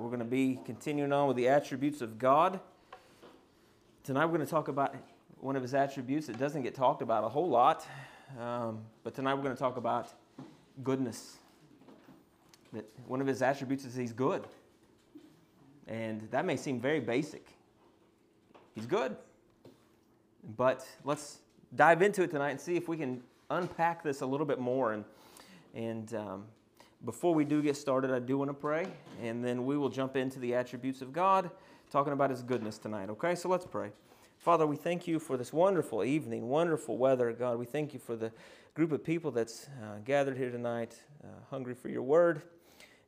we're going to be continuing on with the attributes of God. Tonight we're going to talk about one of his attributes that doesn't get talked about a whole lot, um, but tonight we're going to talk about goodness. That one of his attributes is he's good. And that may seem very basic. He's good. But let's dive into it tonight and see if we can unpack this a little bit more. And, and um, before we do get started, I do want to pray, and then we will jump into the attributes of God, talking about His goodness tonight. Okay, so let's pray. Father, we thank you for this wonderful evening, wonderful weather. God, we thank you for the group of people that's uh, gathered here tonight, uh, hungry for your word.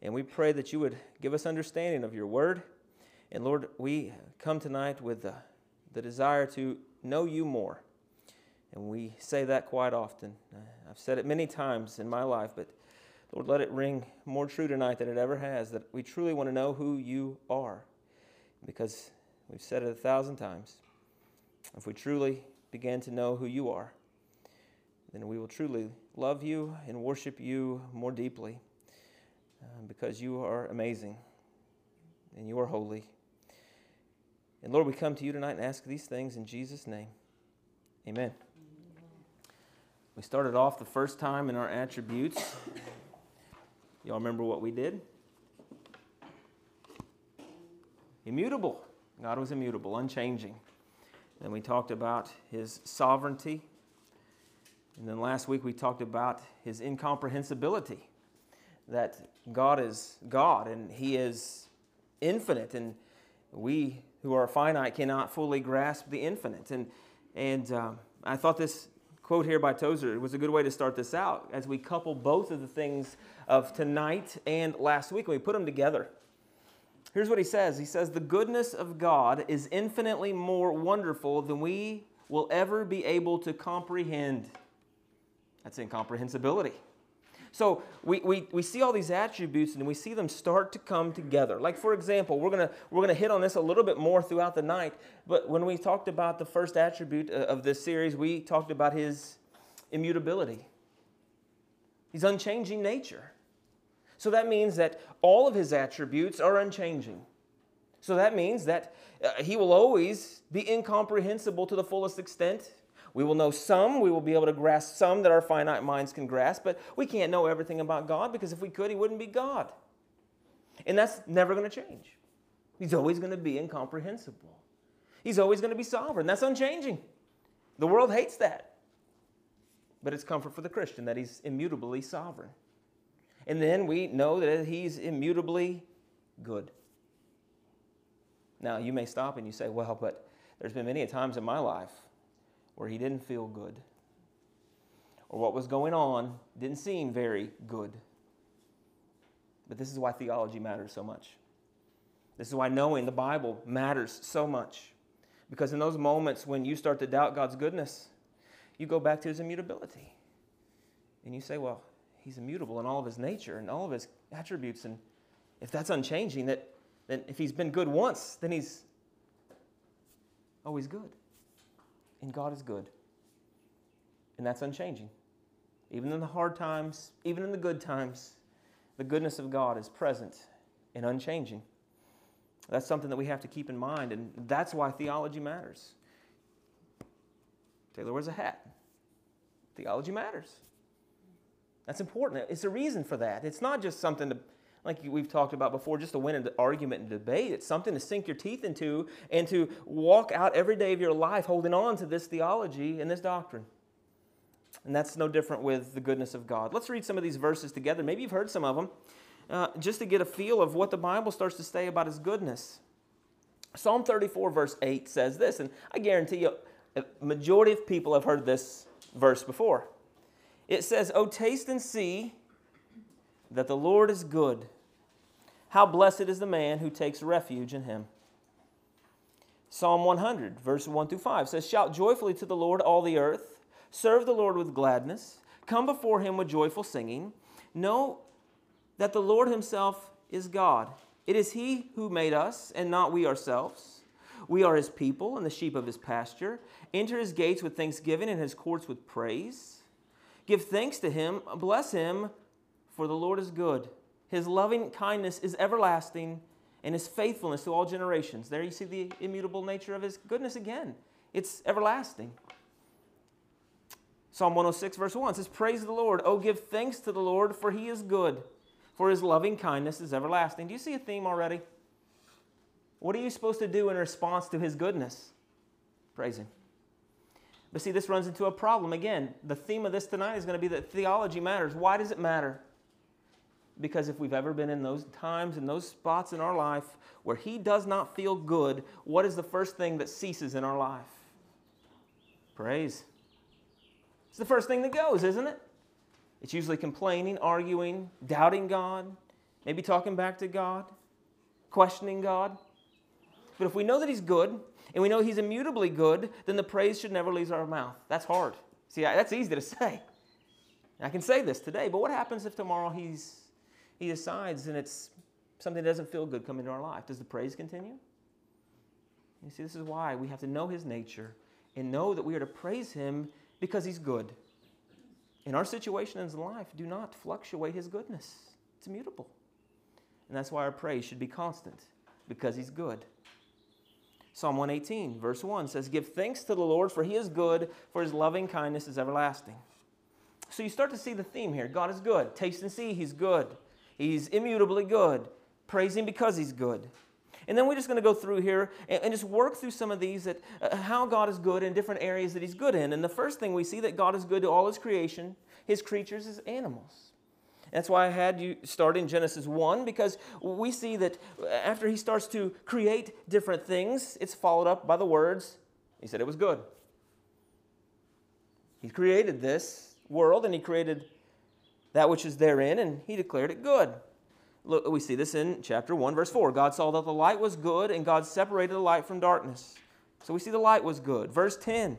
And we pray that you would give us understanding of your word. And Lord, we come tonight with the, the desire to know you more. And we say that quite often. Uh, I've said it many times in my life, but Lord, let it ring more true tonight than it ever has that we truly want to know who you are. Because we've said it a thousand times. If we truly begin to know who you are, then we will truly love you and worship you more deeply uh, because you are amazing and you are holy. And Lord, we come to you tonight and ask these things in Jesus' name. Amen. We started off the first time in our attributes. Y'all remember what we did? Immutable. God was immutable, unchanging. Then we talked about his sovereignty. And then last week we talked about his incomprehensibility. That God is God and he is infinite. And we who are finite cannot fully grasp the infinite. And, and um, I thought this quote here by Tozer was a good way to start this out as we couple both of the things of tonight and last week. We put them together. Here's what he says He says, The goodness of God is infinitely more wonderful than we will ever be able to comprehend. That's incomprehensibility. So we, we, we see all these attributes and we see them start to come together. Like, for example, we're going to we're gonna hit on this a little bit more throughout the night. But when we talked about the first attribute uh, of this series, we talked about his immutability, his unchanging nature. So that means that all of his attributes are unchanging. So that means that uh, he will always be incomprehensible to the fullest extent. We will know some, we will be able to grasp some that our finite minds can grasp, but we can't know everything about God because if we could, He wouldn't be God. And that's never going to change. He's always going to be incomprehensible. He's always going to be sovereign. That's unchanging. The world hates that. But it's comfort for the Christian that He's immutably sovereign. And then we know that He's immutably good. Now, you may stop and you say, well, but there's been many times in my life where he didn't feel good, or what was going on didn't seem very good. But this is why theology matters so much. This is why knowing the Bible matters so much. Because in those moments when you start to doubt God's goodness, you go back to his immutability. And you say, well, he's immutable in all of his nature and all of his attributes. And if that's unchanging, that, then if he's been good once, then he's always good. And God is good. And that's unchanging. Even in the hard times, even in the good times, the goodness of God is present and unchanging. That's something that we have to keep in mind, and that's why theology matters. Taylor wears a hat. Theology matters. That's important. It's a reason for that. It's not just something to like we've talked about before, just to win an argument and debate. It's something to sink your teeth into and to walk out every day of your life holding on to this theology and this doctrine. And that's no different with the goodness of God. Let's read some of these verses together. Maybe you've heard some of them, uh, just to get a feel of what the Bible starts to say about His goodness. Psalm 34, verse 8 says this, and I guarantee you, a majority of people have heard this verse before. It says, Oh, taste and see that the Lord is good. How blessed is the man who takes refuge in him. Psalm 100, verse 1 through 5 says, Shout joyfully to the Lord, all the earth. Serve the Lord with gladness. Come before him with joyful singing. Know that the Lord himself is God. It is he who made us, and not we ourselves. We are his people and the sheep of his pasture. Enter his gates with thanksgiving and his courts with praise. Give thanks to him, bless him, for the Lord is good his loving kindness is everlasting, and his faithfulness to all generations. There you see the immutable nature of his goodness again. It's everlasting. Psalm 106, verse 1 says, Praise the Lord. Oh, give thanks to the Lord, for he is good, for his loving kindness is everlasting. Do you see a theme already? What are you supposed to do in response to his goodness? Praise him. But see, this runs into a problem. Again, the theme of this tonight is going to be that theology matters. Why does it matter? Because if we've ever been in those times, in those spots in our life where He does not feel good, what is the first thing that ceases in our life? Praise. It's the first thing that goes, isn't it? It's usually complaining, arguing, doubting God, maybe talking back to God, questioning God. But if we know that He's good and we know He's immutably good, then the praise should never leave our mouth. That's hard. See, that's easy to say. I can say this today, but what happens if tomorrow He's He decides and it's something that doesn't feel good coming into our life? Does the praise continue? You see, this is why we have to know His nature and know that we are to praise Him because he's good. In our situations in life, do not fluctuate his goodness. It's immutable. And that's why our praise should be constant, because he's good. Psalm 118, verse 1 says, Give thanks to the Lord, for he is good, for his loving kindness is everlasting. So you start to see the theme here. God is good. Taste and see, he's good. He's immutably good. Praise him because he's good. And then we're just going to go through here and, and just work through some of these that uh, how God is good in different areas that He's good in. And the first thing we see that God is good to all His creation, His creatures, His animals. That's why I had you start in Genesis 1 because we see that after He starts to create different things, it's followed up by the words, He said it was good. He created this world and He created that which is therein, and He declared it good. Look, we see this in chapter 1, verse 4. God saw that the light was good, and God separated the light from darkness. So we see the light was good. Verse 10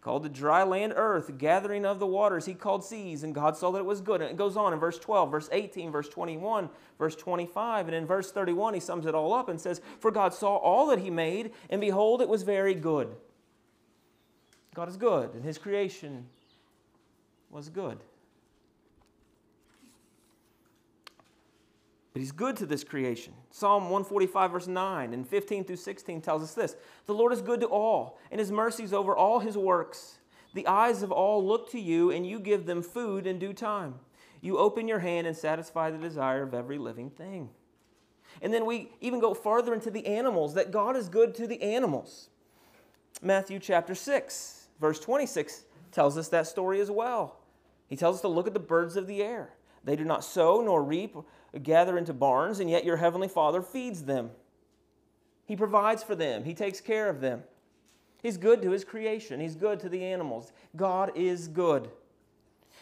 called the dry land earth, gathering of the waters, he called seas, and God saw that it was good. And it goes on in verse 12, verse 18, verse 21, verse 25, and in verse 31, he sums it all up and says, For God saw all that he made, and behold, it was very good. God is good, and his creation was good. But he's good to this creation. Psalm 145, verse 9 and 15 through 16 tells us this The Lord is good to all, and his mercies over all his works. The eyes of all look to you, and you give them food in due time. You open your hand and satisfy the desire of every living thing. And then we even go farther into the animals, that God is good to the animals. Matthew chapter 6, verse 26 tells us that story as well. He tells us to look at the birds of the air. They do not sow nor reap gather into barns, and yet your heavenly Father feeds them. He provides for them, He takes care of them. He's good to His creation, He's good to the animals. God is good.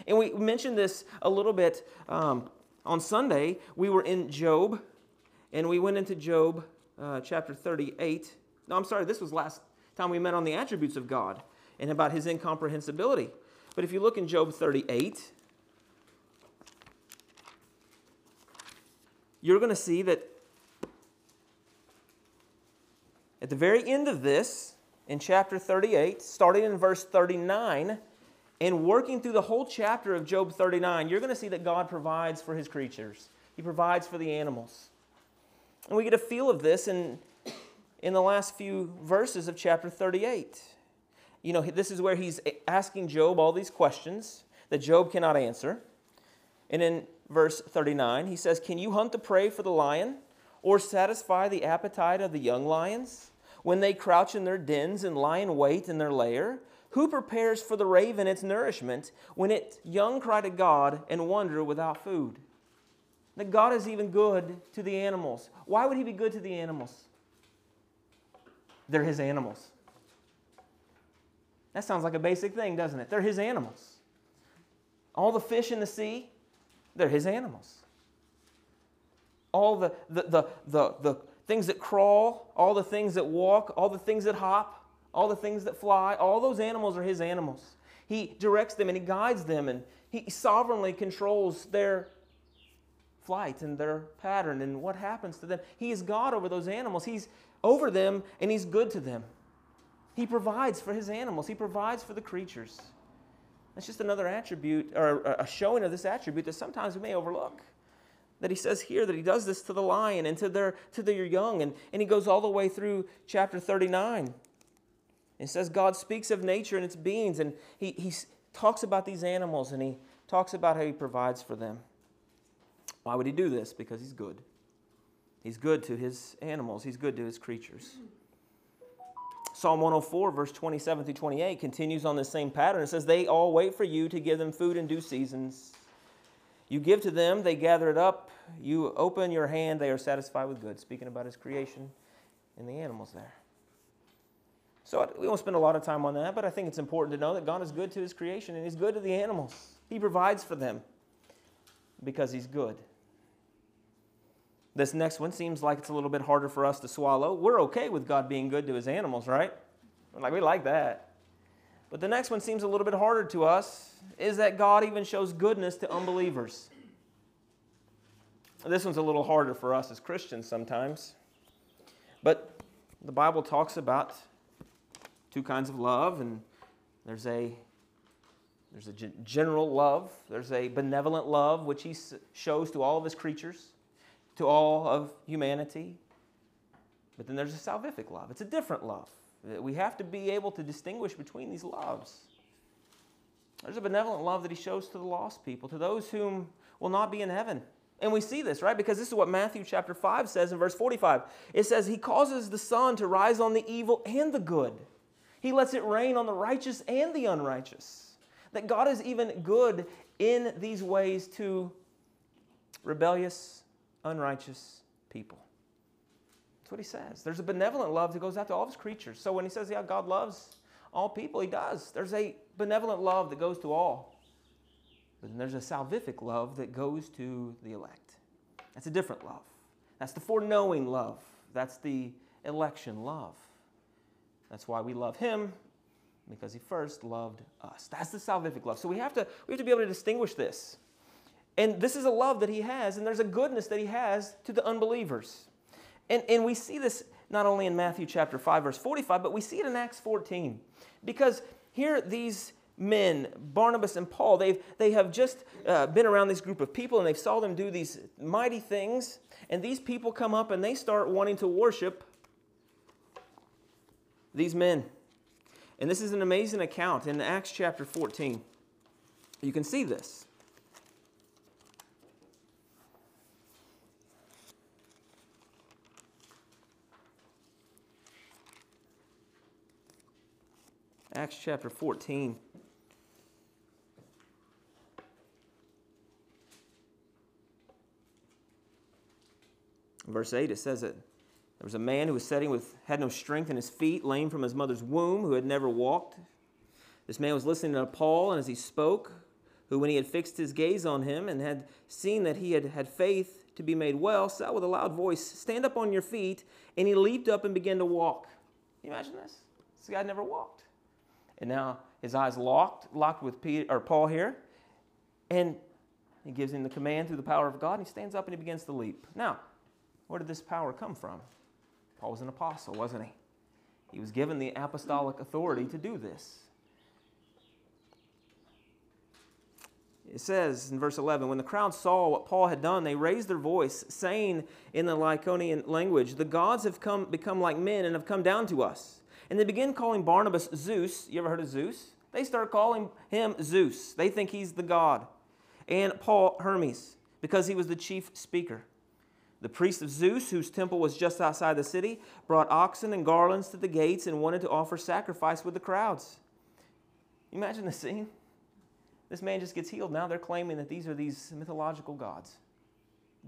And we mentioned this a little bit um, on Sunday. We were in Job, and we went into Job uh, chapter 38. No, I'm sorry, this was last time we met on the attributes of God and about His incomprehensibility. But if you look in Job 38, you're going to see that at the very end of this, in chapter 38, starting in verse 39, and working through the whole chapter of Job 39, you're going to see that God provides for his creatures. He provides for the animals. And we get a feel of this in, in the last few verses of chapter 38. You know, this is where he's asking Job all these questions that Job cannot answer. And in verse 39, he says, Can you hunt the prey for the lion or satisfy the appetite of the young lions? When they crouch in their dens and lie in wait in their lair? Who prepares for the raven its nourishment when its young cry to God and wander without food? That God is even good to the animals. Why would He be good to the animals? They're His animals. That sounds like a basic thing, doesn't it? They're His animals. All the fish in the sea, they're his animals. All the, the, the, the, the things that crawl, all the things that walk, all the things that hop, all the things that fly, all those animals are his animals. He directs them and he guides them and he sovereignly controls their flight and their pattern and what happens to them. He is God over those animals. He's over them and he's good to them. He provides for his animals, he provides for the creatures. That's just another attribute or a showing of this attribute that sometimes we may overlook. that he says here that he does this to the lion and to their, to their young. And, and he goes all the way through chapter 39. It says God speaks of nature and its beings, and he, he talks about these animals and he talks about how he provides for them. Why would he do this? Because he's good. He's good to his animals, he's good to his creatures. Psalm 104, verse 27 through 28, continues on the same pattern. It says, They all wait for you to give them food in due seasons. You give to them, they gather it up. You open your hand, they are satisfied with good. Speaking about his creation and the animals there. So we won't spend a lot of time on that, but I think it's important to know that God is good to his creation and he's good to the animals. He provides for them because he's good. This next one seems like it's a little bit harder for us to swallow. We're okay with God being good to his animals, right? like, we like that. But the next one seems a little bit harder to us is that God even shows goodness to unbelievers. This one's a little harder for us as Christians sometimes. But the Bible talks about two kinds of love, and there's a there's a general love, there's a benevolent love which he shows to all of his creatures, to all of humanity. But then there's a salvific love. It's a different love. Uh, we have to be able to distinguish between these loves. There's a benevolent love that he shows to the lost people, to those whom will not be in heaven. And we see this, right? Because this is what Matthew chapter 5 says in verse 45. It says, He causes the sun to rise on the evil and the good. He lets it rain on the righteous and the unrighteous. That God is even good in these ways to rebellious, unrighteous people. That's what he says. There's a benevolent love that goes out to all his creatures. So when he says, yeah, God loves all people, he does. There's a benevolent love that goes to all. But then there's a salvific love that goes to the elect. That's a different love. That's the foreknowing love. That's the election love. That's why we love him, because he first loved us. That's the salvific love. So we have to, we have to be able to distinguish this. And this is a love that he has, and there's a goodness that he has to the unbelievers. And, and we see this not only in Matthew chapter 5, verse 45, but we see it in Acts 14. Because here, these men, Barnabas and Paul, they've, they have just uh, been around this group of people and they saw them do these mighty things. And these people come up and they start wanting to worship these men. And this is an amazing account in Acts chapter 14. You can see this. Acts chapter 14. Verse 8, it says that there was a man who was sitting with, had no strength in his feet, lame from his mother's womb, who had never walked. This man was listening to Paul, and as he spoke, who, when he had fixed his gaze on him and had seen that he had had faith to be made well, said with a loud voice, Stand up on your feet. And he leaped up and began to walk. Can you imagine this? This guy never walked. And now his eyes locked, locked with Peter, or Paul here. And he gives him the command through the power of God, and he stands up and he begins to leap. Now, where did this power come from? Paul was an apostle, wasn't he? He was given the apostolic authority to do this. It says in verse 11 When the crowd saw what Paul had done, they raised their voice, saying in the Lycaonian language, The gods have come, become like men and have come down to us. And they begin calling Barnabas Zeus. You ever heard of Zeus? They start calling him Zeus. They think he's the god. And Paul Hermes, because he was the chief speaker. The priest of Zeus, whose temple was just outside the city, brought oxen and garlands to the gates and wanted to offer sacrifice with the crowds. Imagine the scene. This man just gets healed. Now they're claiming that these are these mythological gods.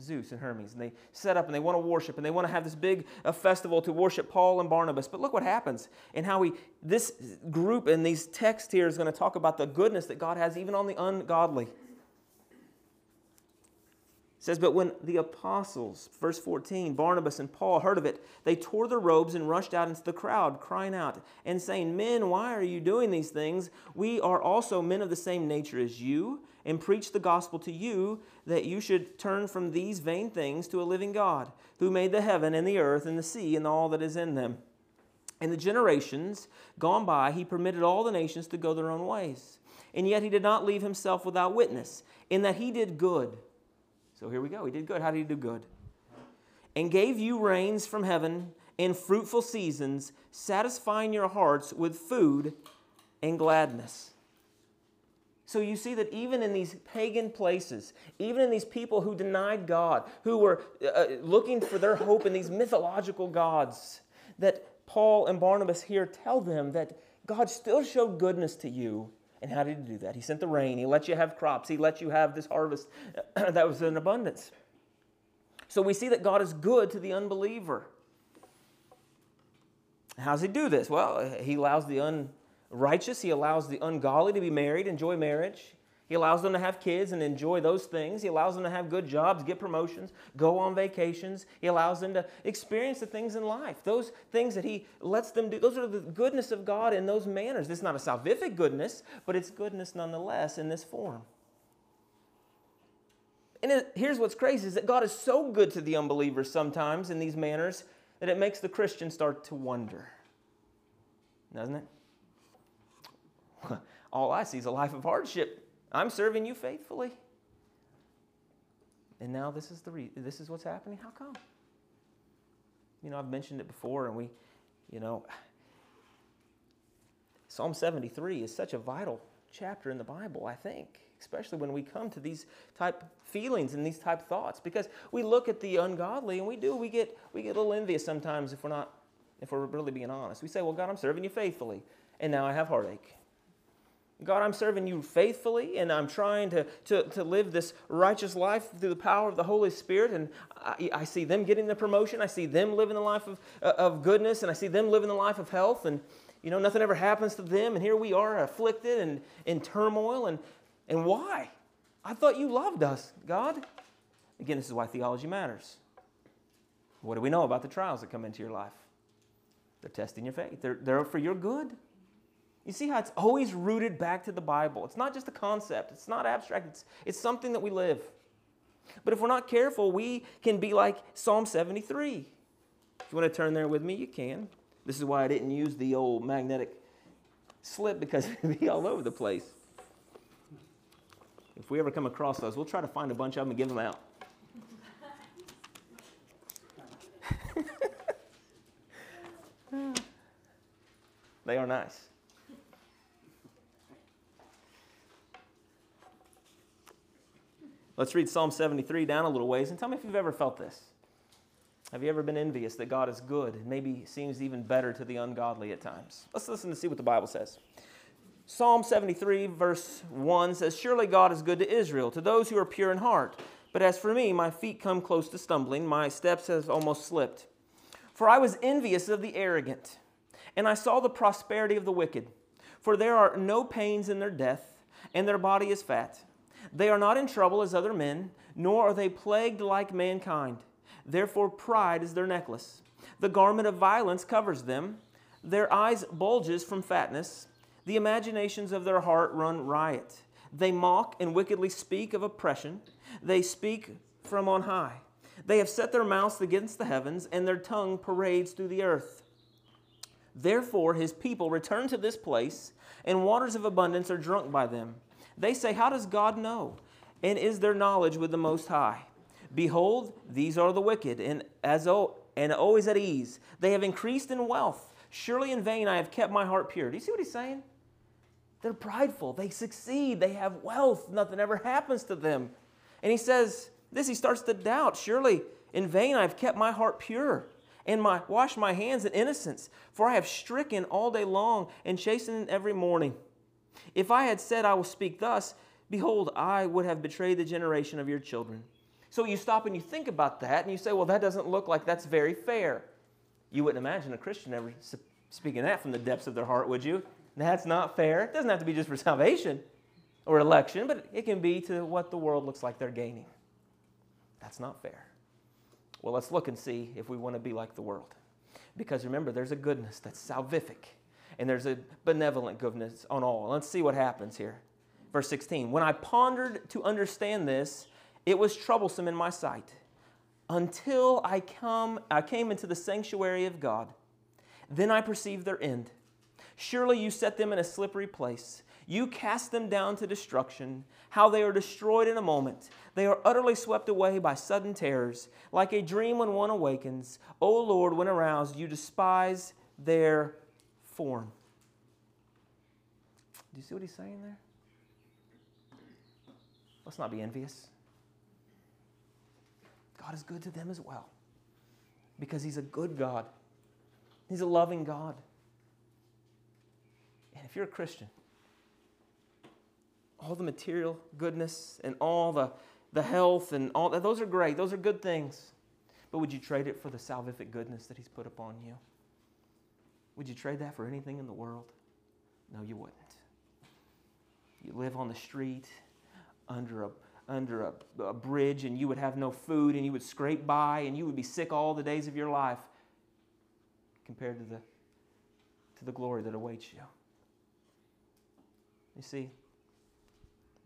Zeus and Hermes, and they set up and they want to worship and they want to have this big uh, festival to worship Paul and Barnabas. But look what happens and how we this group in these texts here is going to talk about the goodness that God has even on the ungodly It says, But when the apostles, verse 14, Barnabas and Paul heard of it, they tore their robes and rushed out into the crowd, crying out and saying, Men, why are you doing these things? We are also men of the same nature as you, and preach the gospel to you that you should turn from these vain things to a living God, who made the heaven and the earth and the sea and all that is in them. In the generations gone by, he permitted all the nations to go their own ways. And yet he did not leave himself without witness, in that he did good So here we go. He did good. How did he do good? And gave you rains from heaven and fruitful seasons, satisfying your hearts with food and gladness. So you see that even in these pagan places, even in these people who denied God, who were uh, looking for their hope in these mythological gods, that Paul and Barnabas here tell them that God still showed goodness to you. And how did he do that? He sent the rain, he let you have crops, he let you have this harvest that was in abundance. So we see that God is good to the unbeliever. How does he do this? Well, he allows the unrighteous, he allows the ungodly to be married, enjoy marriage. He allows them to have kids and enjoy those things. He allows them to have good jobs, get promotions, go on vacations. He allows them to experience the things in life. Those things that He lets them do, those are the goodness of God in those manners. This is not a salvific goodness, but it's goodness nonetheless in this form. And it, here's what's crazy is that God is so good to the unbelievers sometimes in these manners that it makes the Christian start to wonder. Doesn't it? All I see is a life of hardship. I'm serving you faithfully. And now this is the re- this is what's happening. How come? You know, I've mentioned it before, and we, you know, Psalm 73 is such a vital chapter in the Bible, I think, especially when we come to these type feelings and these type thoughts, because we look at the ungodly and we do we get we get a little envious sometimes if we're not if we're really being honest. We say, "Well, God, I'm serving you faithfully, and now I have heartache." God, I'm serving you faithfully and I'm trying to, to, to live this righteous life through the power of the Holy Spirit. And I, I see them getting the promotion. I see them living the life of, uh, of goodness and I see them living the life of health. And, you know, nothing ever happens to them. And here we are afflicted and in turmoil. And, and why? I thought you loved us, God. Again, this is why theology matters. What do we know about the trials that come into your life? They're testing your faith, they're, they're for your good. You see how it's always rooted back to the Bible. It's not just a concept, it's not abstract, it's, it's something that we live. But if we're not careful, we can be like Psalm 73. If you want to turn there with me, you can. This is why I didn't use the old magnetic slip because it'd be all over the place. If we ever come across those, we'll try to find a bunch of them and give them out. they are nice. Let's read Psalm 73 down a little ways and tell me if you've ever felt this. Have you ever been envious that God is good and maybe seems even better to the ungodly at times? Let's listen to see what the Bible says. Psalm 73, verse 1 says, Surely God is good to Israel, to those who are pure in heart. But as for me, my feet come close to stumbling, my steps have almost slipped. For I was envious of the arrogant, and I saw the prosperity of the wicked. For there are no pains in their death, and their body is fat. They are not in trouble as other men, nor are they plagued like mankind. Therefore, pride is their necklace. The garment of violence covers them. Their eyes bulges from fatness. The imaginations of their heart run riot. They mock and wickedly speak of oppression. They speak from on high. They have set their mouths against the heavens, and their tongue parades through the earth. Therefore, his people return to this place, and waters of abundance are drunk by them. They say, How does God know? And is their knowledge with the Most High? Behold, these are the wicked, and, as o- and always at ease. They have increased in wealth. Surely in vain I have kept my heart pure. Do you see what he's saying? They're prideful. They succeed. They have wealth. Nothing ever happens to them. And he says this, he starts to doubt. Surely in vain I have kept my heart pure and my wash my hands in innocence. For I have stricken all day long and chastened every morning. If I had said, I will speak thus, behold, I would have betrayed the generation of your children. So you stop and you think about that and you say, well, that doesn't look like that's very fair. You wouldn't imagine a Christian ever speaking that from the depths of their heart, would you? That's not fair. It doesn't have to be just for salvation or election, but it can be to what the world looks like they're gaining. That's not fair. Well, let's look and see if we want to be like the world. Because remember, there's a goodness that's salvific and there's a benevolent goodness on all. Let's see what happens here. Verse 16 When I pondered to understand this, it was troublesome in my sight until I, come, I came into the sanctuary of God. Then I perceived their end. Surely you set them in a slippery place. You cast them down to destruction, how they are destroyed in a moment. They are utterly swept away by sudden terrors, like a dream when one awakens. O Lord, when aroused, you despise their form. Do you see what he's saying there? Let's not be envious. God is good to them as well because He's a good God, He's a loving God. And if you're a Christian, all the material goodness and all the, the health and all that, those are great. Those are good things. But would you trade it for the salvific goodness that He's put upon you? Would you trade that for anything in the world? No, you wouldn't. You live on the street under a under a, a, bridge and you would have no food and you would scrape by and you would be sick all the days of your life compared to the to the glory that awaits you. You see,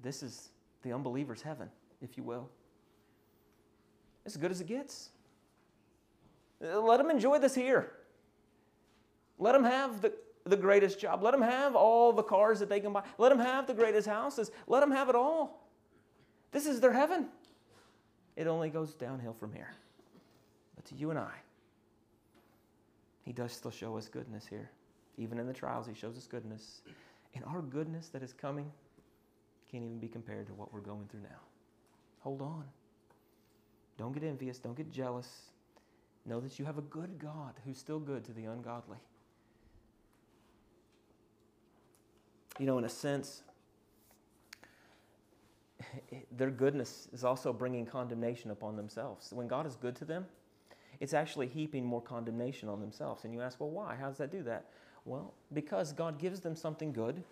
this is the unbeliever's heaven, if you will. It's As good as it gets. Let them enjoy this here. Let them have the, the greatest job. Let them have all the cars that they can buy. Let them have the greatest houses. Let them have it all. This is their heaven. It only goes downhill from here. But to you and I, He does still show us goodness here. Even in the trials, He shows us goodness. And our goodness that is coming can't even be compared to what we're going through now. Hold on. Don't get envious. Don't get jealous. Know that you have a good God who's still good to the ungodly. You know, in a sense, their goodness is also bringing condemnation upon themselves. When God is good to them, it's actually heaping more condemnation on themselves. And you ask, well, why? How does that do that? Well, because God gives them something good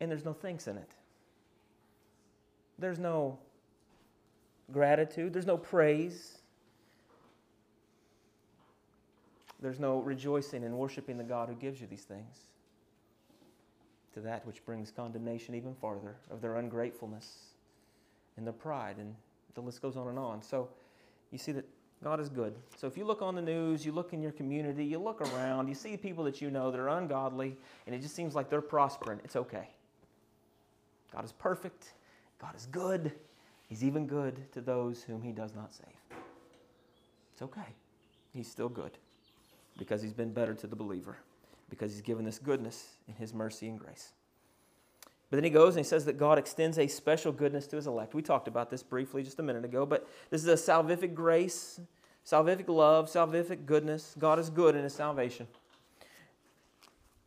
and there's no thanks in it. There's no gratitude, there's no praise, there's no rejoicing and worshiping the God who gives you these things. To that which brings condemnation even farther of their ungratefulness and their pride, and the list goes on and on. So you see that God is good. So if you look on the news, you look in your community, you look around, you see people that you know that are ungodly, and it just seems like they're prospering, it's okay. God is perfect. God is good. He's even good to those whom He does not save. It's okay. He's still good because He's been better to the believer, because He's given us goodness in His mercy and grace. But then he goes and he says that God extends a special goodness to his elect. We talked about this briefly just a minute ago, but this is a salvific grace, salvific love, salvific goodness. God is good in his salvation.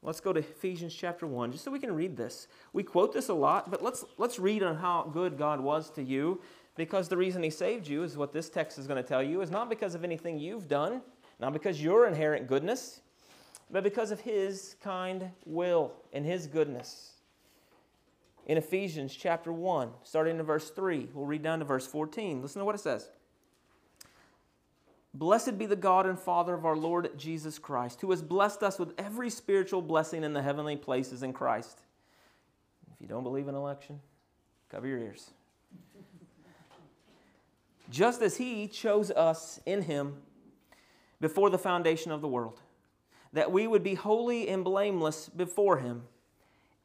Let's go to Ephesians chapter 1, just so we can read this. We quote this a lot, but let's, let's read on how good God was to you, because the reason He saved you is what this text is going to tell you, is not because of anything you've done, not because your inherent goodness, but because of His kind will and His goodness. In Ephesians chapter 1, starting in verse 3, we'll read down to verse 14. Listen to what it says. Blessed be the God and Father of our Lord Jesus Christ, who has blessed us with every spiritual blessing in the heavenly places in Christ. If you don't believe in election, cover your ears. Just as He chose us in Him before the foundation of the world, that we would be holy and blameless before Him.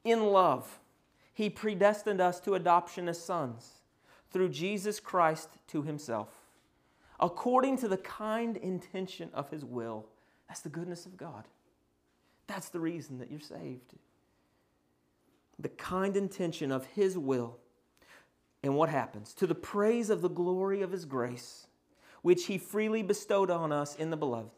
In love, He predestined us to adoption as sons through Jesus Christ to Himself according to the kind intention of His will. That's the goodness of God. That's the reason that you're saved. The kind intention of His will. And what happens? To the praise of the glory of His grace, which He freely bestowed on us in the Beloved.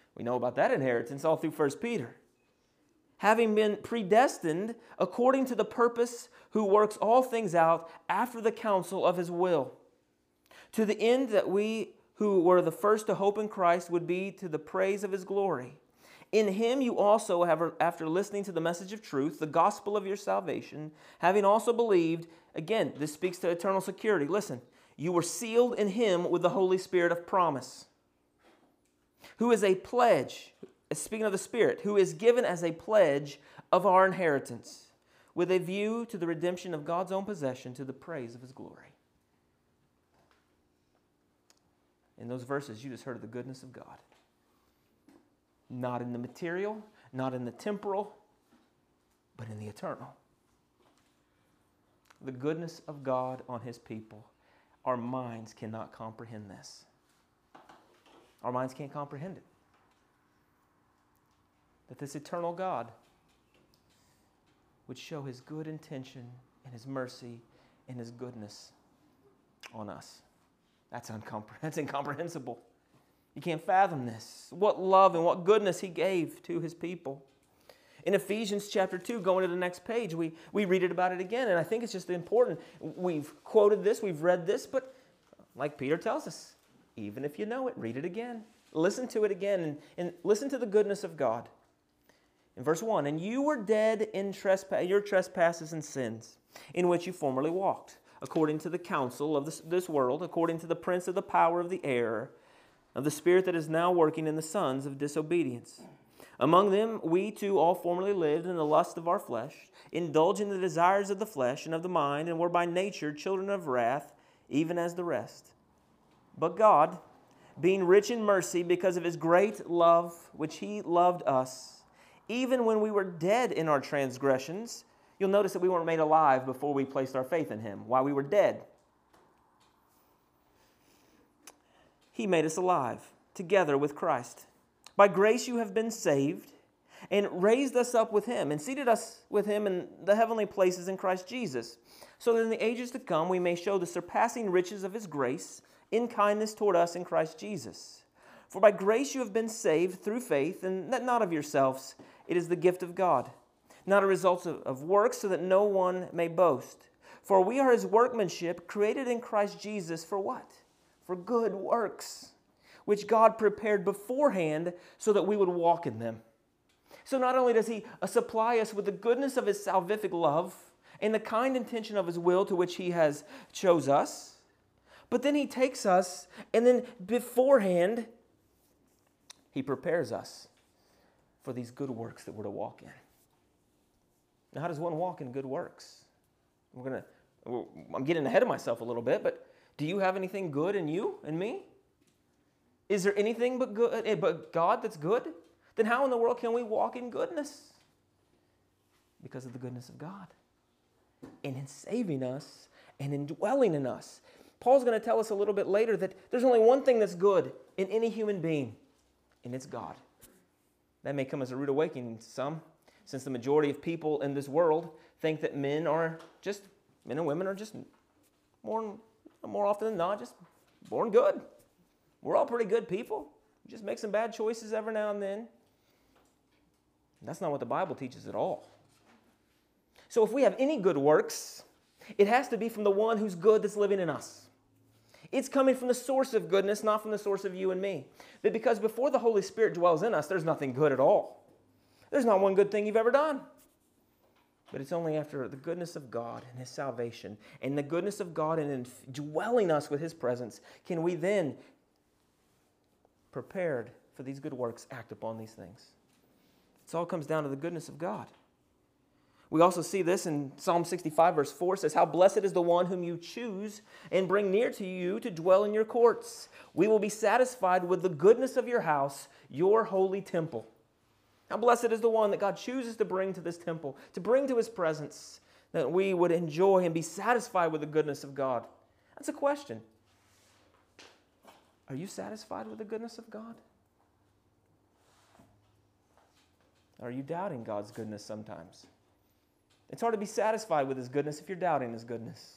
We know about that inheritance all through 1 Peter. Having been predestined according to the purpose, who works all things out after the counsel of his will to the end that we who were the first to hope in Christ would be to the praise of his glory. In him you also have, after listening to the message of truth, the gospel of your salvation, having also believed, again, this speaks to eternal security. Listen, you were sealed in him with the Holy Spirit of promise, who is a pledge, speaking of the Spirit, who is given as a pledge of our inheritance, with a view to the redemption of God's own possession to the praise of his glory. In those verses, you just heard of the goodness of God not in the material, not in the temporal, but in the eternal. The goodness of God on His people. Our minds cannot comprehend this. Our minds can't comprehend it. That this eternal God would show His good intention and His mercy and His goodness on us. That's, uncompre- that's incomprehensible. You can't fathom this. What love and what goodness he gave to his people. In Ephesians chapter 2, going to the next page, we, we read it about it again, and I think it's just important. We've quoted this, we've read this, but like Peter tells us, even if you know it, read it again. Listen to it again and, and listen to the goodness of God. In verse 1, and you were dead in trespass, your trespasses and sins, in which you formerly walked, according to the counsel of this, this world, according to the prince of the power of the air of the Spirit that is now working in the sons of disobedience. Among them, we too all formerly lived in the lust of our flesh, indulging the desires of the flesh and of the mind, and were by nature children of wrath, even as the rest. But God, being rich in mercy because of his great love which he loved us, even when we were dead in our transgressions, you'll notice that we weren't made alive before we placed our faith in him, while we were dead. he made us alive together with Christ. By grace you have been saved and raised us up with him and seated us with him in the heavenly places in Christ Jesus, so that in the ages to come we may show the surpassing riches of his grace in kindness toward us in Christ Jesus. For by grace you have been saved through faith, and that not of yourselves, it is the gift of God, not a result of, of works, so that no one may boast. For we are his workmanship, created in Christ Jesus for what? for good works, which God prepared beforehand so that we would walk in them. So not only does He supply us with the goodness of His salvific love and the kind intention of His will to which He has chose us, but then He takes us and then beforehand He prepares us for these good works that we're to walk in. Now, how does one walk in good works? We're gonna. I'm getting ahead of myself a little bit, but do you have anything good in you and me? Is there anything but good eh, but God that's good? Then how in the world can we walk in goodness? Because of the goodness of God. And in saving us and in dwelling in us. Paul's going to tell us a little bit later that there's only one thing that's good in any human being, and it's God. That may come as a rude awakening to some, since the majority of people in this world think that men are just, men and women are just more more often than not, just born good. We're all pretty good people. We just make some bad choices every now and then. That's not what the Bible teaches at all. So if we have any good works, it has to be from the one who's good that's living in us. It's coming from the source of goodness, not from the source of you and me. But because before the Holy Spirit dwells in us, there's nothing good at all. There's not one good thing you've ever done. But it's only after the goodness of God and His salvation and the goodness of God and dwelling us with His presence can we then, prepared for these good works, act upon these things. It all comes down to the goodness of God. We also see this in Psalm 65, verse 4 says, How blessed is the one whom you choose and bring near to you to dwell in your courts. We will be satisfied with the goodness of your house, your holy temple. How blessed is the one that God chooses to bring to this temple, to bring to his presence, that we would enjoy and be satisfied with the goodness of God. That's a question. Are you satisfied with the goodness of God? Are you doubting God's goodness sometimes? It's hard to be satisfied with His goodness if you're doubting His goodness.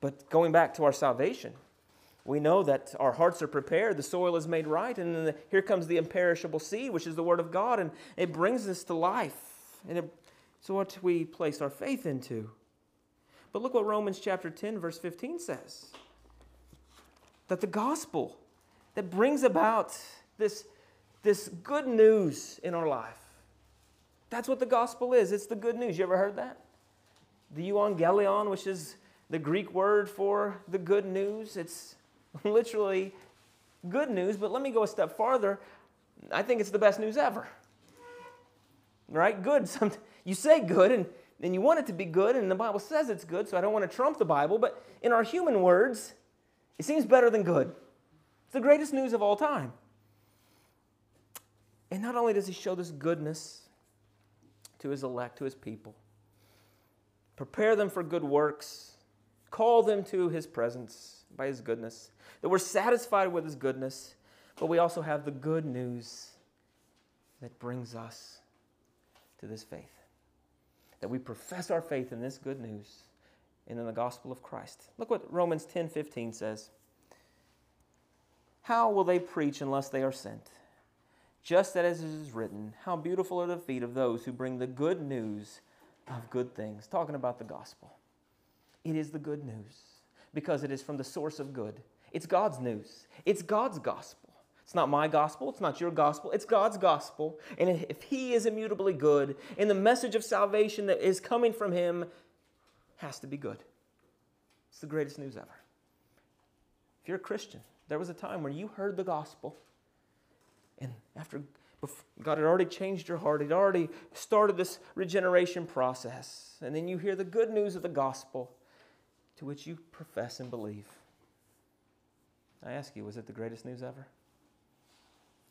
But going back to our salvation, we know that our hearts are prepared, the soil is made right, and then the, here comes the imperishable seed, which is the Word of God, and it brings us to life. And it, it's what we place our faith into. But look what Romans chapter 10, verse 15 says. that the gospel that brings about this, this good news in our life. That's what the gospel is. It's the good news. You ever heard that? The euangelion, which is the Greek word for the good news. It's literally good news, but let me go a step farther. I think it's the best news ever. Right? Good. You say good, and, and you want it to be good, and the Bible says it's good, so I don't want to trump the Bible, but in our human words, it seems better than good. It's the greatest news of all time. And not only does he show this goodness to his elect, to his people, prepare them for good works, call them to his presence by his goodness, that we're satisfied with his goodness, but we also have the good news that brings us to this faith. That we profess our faith in this good news and in the gospel of Christ. Look what Romans 10 15 says. How will they preach unless they are sent? Just as it is written, How beautiful are the feet of those who bring the good news of good things. Talking about the gospel. It is the good news because it is from the source of good. It's God's news, it's God's gospel. It's not my gospel, it's not your gospel, it's God's gospel. And if He is immutably good, and the message of salvation that is coming from Him has to be good. It's the greatest news ever. If you're a Christian, there was a time when you heard the gospel, and after God had already changed your heart, He'd already started this regeneration process, and then you hear the good news of the gospel to which you profess and believe. I ask you, was it the greatest news ever?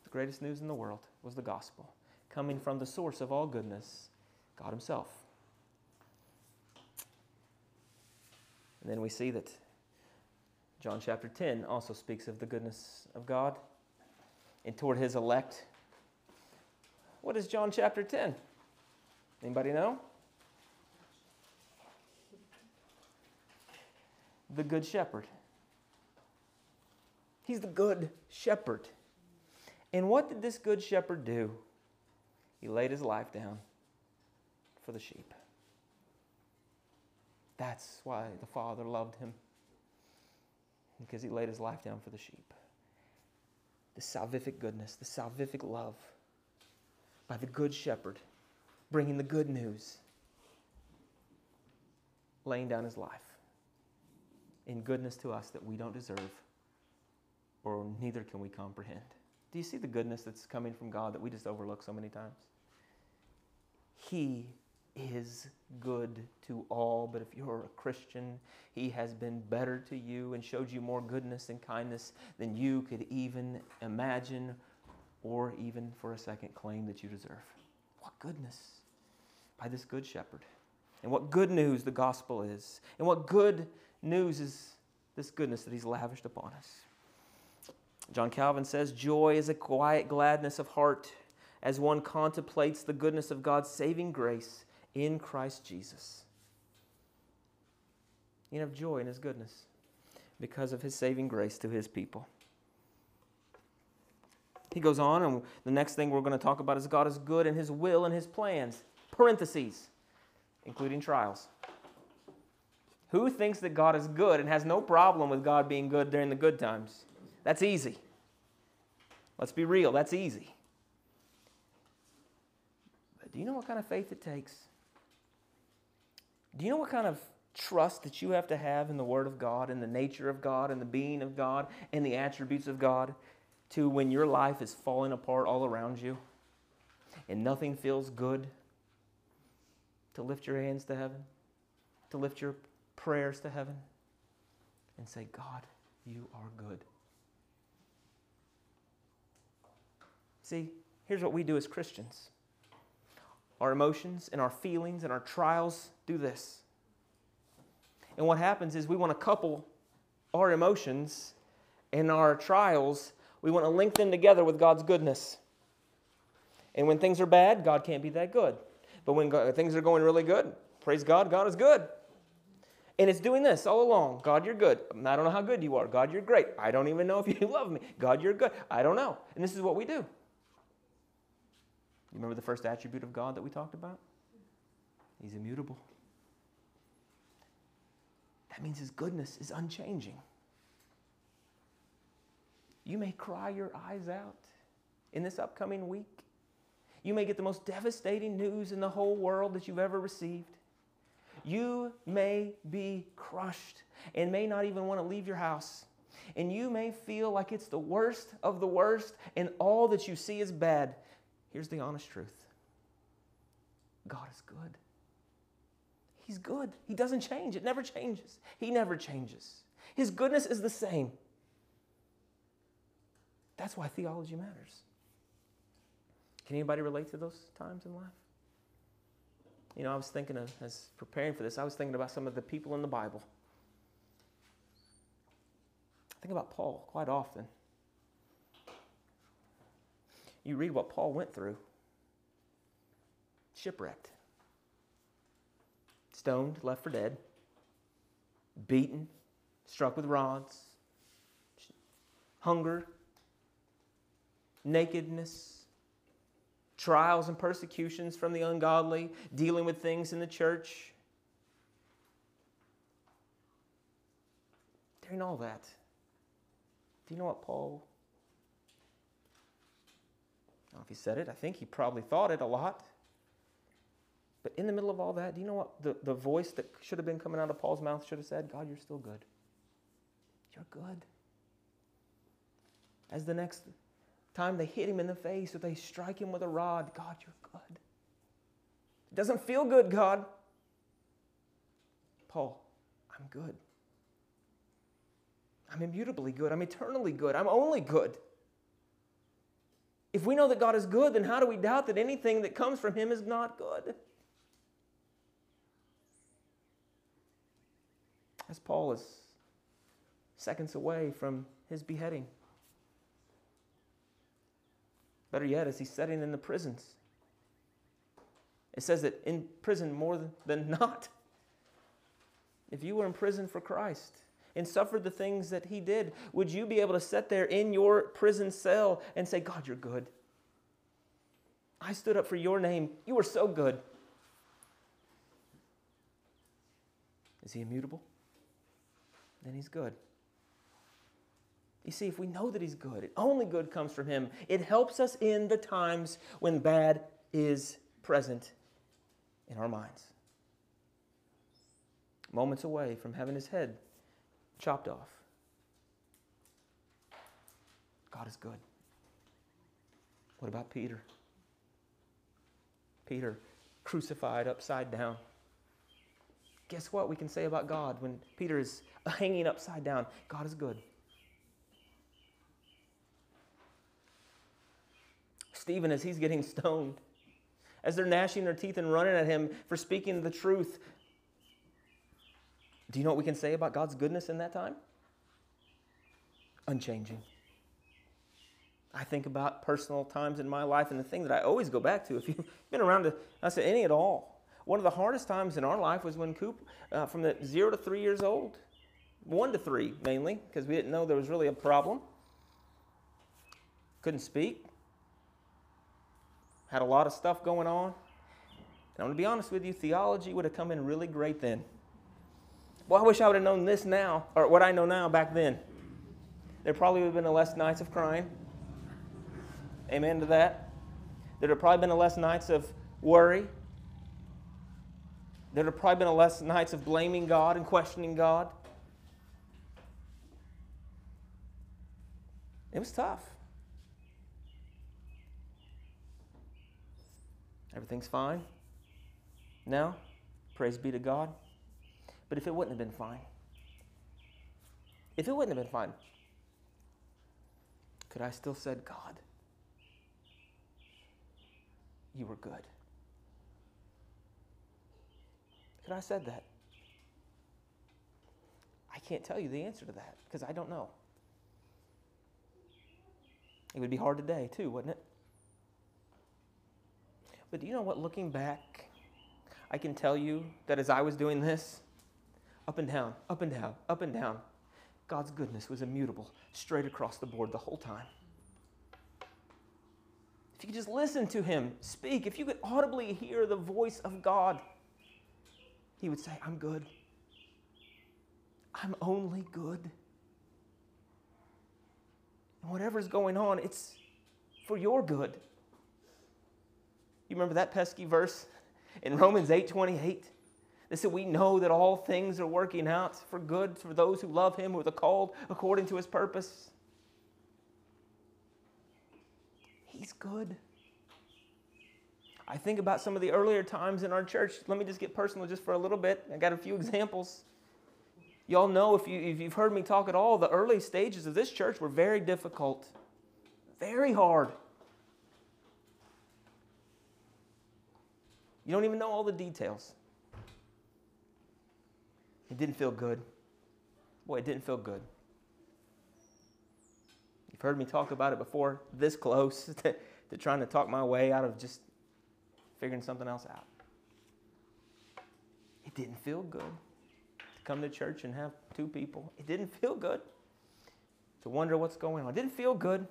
The greatest news in the world was the gospel, coming from the source of all goodness, God Himself. And then we see that John chapter 10 also speaks of the goodness of God and toward his elect. What is John chapter 10? Anybody know? The good shepherd. He's the good shepherd. And what did this good shepherd do? He laid his life down for the sheep. That's why the Father loved him, because he laid his life down for the sheep. The salvific goodness, the salvific love by the Good Shepherd, bringing the good news, laying down his life in goodness to us that we don't deserve or neither can we comprehend. Do you see the goodness that's coming from God that we just overlook so many times? He is good to all, but if you're a Christian, He has been better to you and showed you more goodness and kindness than you could even imagine or even for a second claim that you deserve. What goodness by this good shepherd. And what good news the gospel is. And what good news is this goodness that He's lavished upon us. John Calvin says, Joy is a quiet gladness of heart as one contemplates the goodness of God's saving grace in Christ Jesus. You have joy in His goodness because of His saving grace to His people. He goes on, and the next thing we're going to talk about is God is good in His will and His plans. Parentheses, including trials. Who thinks that God is good and has no problem with God being good during the good times? That's easy. Let's be real, that's easy. But do you know what kind of faith it takes do you know what kind of trust that you have to have in the Word of God, in the nature of God, in the being of God, in the attributes of God, to when your life is falling apart all around you and nothing feels good? To lift your hands to heaven, to lift your prayers to heaven, and say, God, you are good. See, here's what we do as Christians our emotions and our feelings and our trials do this. And what happens is we want to couple our emotions and our trials, we want to link them together with God's goodness. And when things are bad, God can't be that good. But when things are going really good, praise God, God is good. And it's doing this all along. God, you're good. I don't know how good you are. God, you're great. I don't even know if you love me. God, you're good. I don't know. And this is what we do. You remember the first attribute of God that we talked about? He's immutable. That means his goodness is unchanging. You may cry your eyes out in this upcoming week. You may get the most devastating news in the whole world that you've ever received. You may be crushed and may not even want to leave your house. And you may feel like it's the worst of the worst and all that you see is bad. Here's the honest truth God is good. He's good. He doesn't change, it never changes. He never changes. His goodness is the same. That's why theology matters. Can anybody relate to those times in life? You know, I was thinking of, as preparing for this, I was thinking about some of the people in the Bible. I think about Paul quite often. You read what Paul went through. Shipwrecked, stoned, left for dead, beaten, struck with rods, hunger, nakedness, trials and persecutions from the ungodly, dealing with things in the church. During all that, do you know what Paul? Know if he said it. I think he probably thought it a lot. But in the middle of all that, do you know what the, the voice that should have been coming out of Paul's mouth should have said? God, you're still good. You're good. As the next time they hit him in the face or they strike him with a rod, God, you're good. It doesn't feel good, God. Paul, I'm good. I'm immutably good. I'm eternally good. I'm only good. If we know that God is good, then how do we doubt that anything that comes from Him is not good? As Paul is seconds away from his beheading. Better yet, as he's sitting in the prisons. It says that in prison more than not. If you were in prison for Christ and suffered the things that he did, would you be able to sit there in your prison cell and say, God, you're good? I stood up for your name. You were so good. Is he immutable? Then he's good. You see, if we know that He's good, only good comes from Him, it helps us in the times when bad is present in our minds. Moments away from having his head chopped off. God is good. What about Peter? Peter crucified upside down. Guess what we can say about God when Peter is hanging upside down? God is good. Stephen as he's getting stoned, as they're gnashing their teeth and running at him for speaking the truth. Do you know what we can say about God's goodness in that time? Unchanging. I think about personal times in my life, and the thing that I always go back to, if you've been around I said any at all, one of the hardest times in our life was when Coop, uh, from the zero to three years old, one to three mainly, because we didn't know there was really a problem. Couldn't speak, had a lot of stuff going on. And I'm going to be honest with you, theology would have come in really great then. Well, I wish I would have known this now, or what I know now back then. There probably would have been less nights of crying. Amen to that. There'd have probably been less nights of worry. There'd have probably been less nights of blaming God and questioning God. It was tough. Everything's fine? Now, Praise be to God. But if it wouldn't have been fine, if it wouldn't have been fine, could I still said, God, you were good? Could I said that? I can't tell you the answer to that because I don't know. It would be hard today, too, wouldn't it? But do you know what? Looking back, I can tell you that as I was doing this, up and down, up and down, up and down, God's goodness was immutable, straight across the board the whole time. If you could just listen to Him speak, if you could audibly hear the voice of God, He would say, I'm good. I'm only good. And whatever's going on, it's for your good. You remember that pesky verse in Romans 8 28? They said, We know that all things are working out for good for those who love him, who are called according to his purpose. He's good. I think about some of the earlier times in our church. Let me just get personal just for a little bit. I got a few examples. Y'all know if, you, if you've heard me talk at all, the early stages of this church were very difficult, very hard. You don't even know all the details. It didn't feel good. Boy, it didn't feel good. You've heard me talk about it before, this close to, to trying to talk my way out of just figuring something else out. It didn't feel good to come to church and have two people. It didn't feel good to wonder what's going on. It didn't feel good.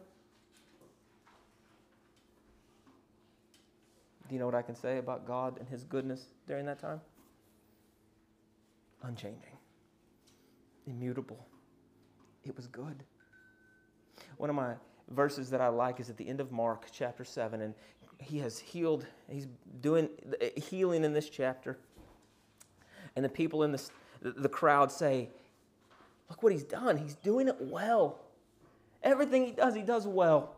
Do you know what I can say about God and His goodness during that time? Unchanging, immutable. It was good. One of my verses that I like is at the end of Mark chapter 7, and he has healed, he's doing healing in this chapter. And the people in this, the crowd say, Look what he's done. He's doing it well. Everything he does, he does well.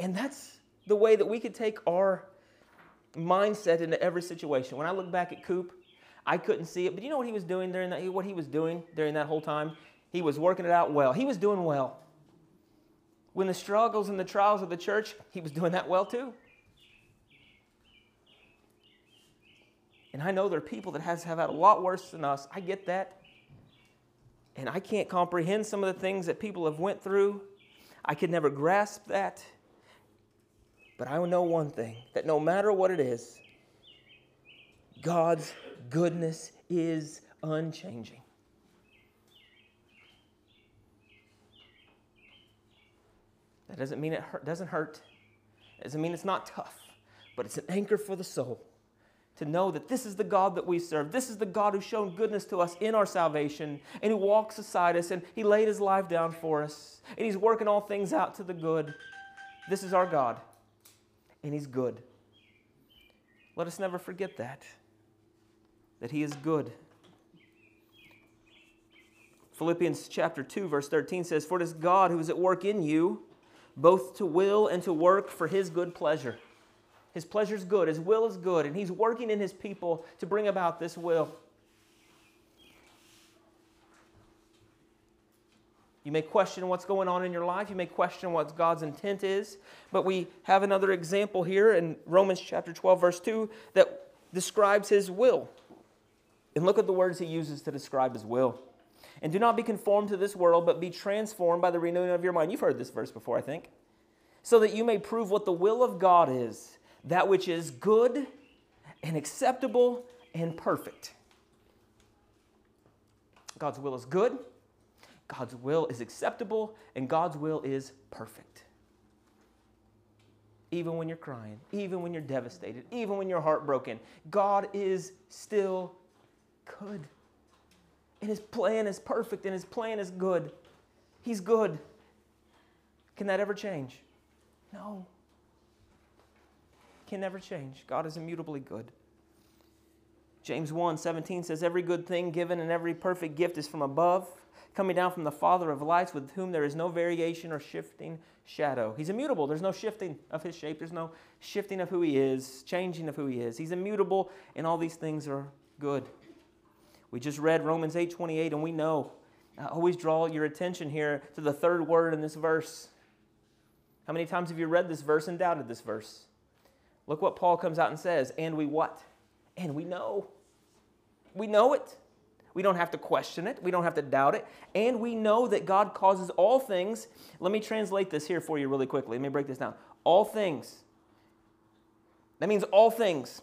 And that's the way that we could take our mindset into every situation. When I look back at Coop, I couldn't see it, but you know what he was doing during that? What he was doing during that whole time? He was working it out well. He was doing well when the struggles and the trials of the church, he was doing that well too. And I know there are people that has, have had a lot worse than us. I get that. And I can't comprehend some of the things that people have went through. I could never grasp that. But I know one thing that no matter what it is, God's goodness is unchanging. That doesn't mean it hurt, doesn't hurt. It doesn't mean it's not tough, but it's an anchor for the soul to know that this is the God that we serve. This is the God who's shown goodness to us in our salvation and who walks beside us and he laid his life down for us and he's working all things out to the good. This is our God and he's good. Let us never forget that, that he is good. Philippians chapter 2, verse 13 says, For it is God who is at work in you both to will and to work for his good pleasure. His pleasure is good, his will is good, and he's working in his people to bring about this will. You may question what's going on in your life. You may question what God's intent is. But we have another example here in Romans chapter 12, verse 2, that describes his will. And look at the words he uses to describe his will. And do not be conformed to this world, but be transformed by the renewing of your mind. You've heard this verse before, I think. So that you may prove what the will of God is, that which is good and acceptable and perfect. God's will is good, God's will is acceptable, and God's will is perfect. Even when you're crying, even when you're devastated, even when you're heartbroken, God is still good. And his plan is perfect and his plan is good. He's good. Can that ever change? No. Can never change. God is immutably good. James 1 17 says, Every good thing given and every perfect gift is from above, coming down from the Father of lights, with whom there is no variation or shifting shadow. He's immutable. There's no shifting of his shape, there's no shifting of who he is, changing of who he is. He's immutable, and all these things are good. We just read Romans 8:28 and we know. I always draw your attention here to the third word in this verse. How many times have you read this verse and doubted this verse? Look what Paul comes out and says, and we what? And we know. We know it. We don't have to question it. We don't have to doubt it. And we know that God causes all things. Let me translate this here for you really quickly. Let me break this down. All things. That means all things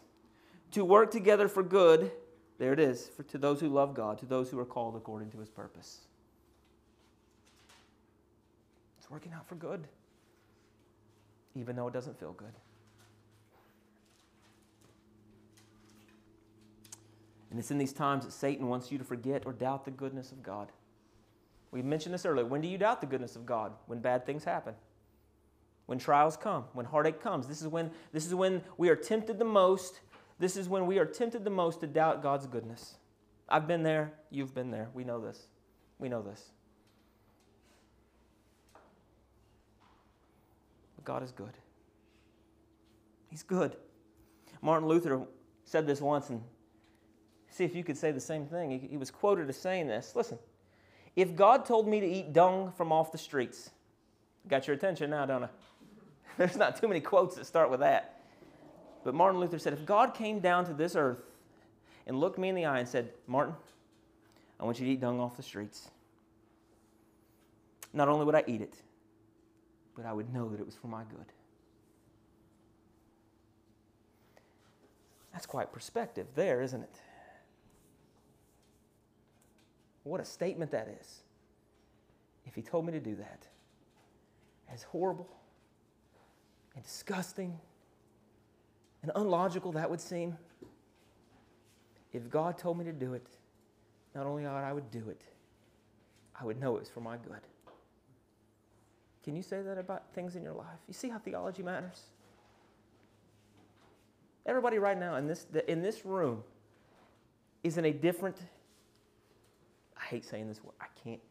to work together for good there it is for, to those who love God, to those who are called according to his purpose. It's working out for good, even though it doesn't feel good. And it's in these times that Satan wants you to forget or doubt the goodness of God. We mentioned this earlier. When do you doubt the goodness of God? When bad things happen. When trials come, when heartache comes. This is when, this is when we are tempted the most. This is when we are tempted the most to doubt God's goodness. I've been there. You've been there. We know this. We know this. But God is good. He's good. Martin Luther said this once, and see if you could say the same thing. He, was quoted as saying this Listen, if God told me to eat dung from off the streets, got your attention now, don't I? There's not too many quotes that start with that. But Martin Luther said, if God came down to this earth and looked me in the eye and said, Martin, I want you to eat dung off the streets, not only would I eat it, but I would know that it was for my good. That's quite perspective there, isn't it? What a statement that is. If he told me to do that, as horrible and disgusting and unlogical that would seem, if God told me to do it, not only I would do it, I would know it was for my good. Can you say that about things in your life? You see how theology matters? Everybody right now in this, in this room is in a different, I hate saying this word, I can't,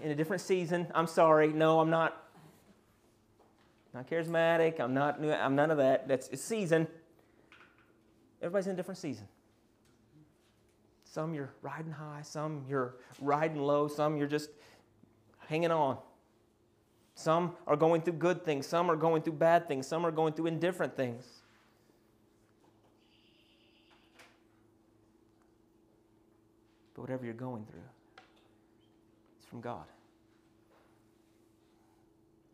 in a different season. I'm sorry. No, I'm not. Not charismatic. I'm not. I'm none of that. That's a season. Everybody's in a different season. Some you're riding high. Some you're riding low. Some you're just hanging on. Some are going through good things. Some are going through bad things. Some are going through indifferent things. But whatever you're going through, it's from God,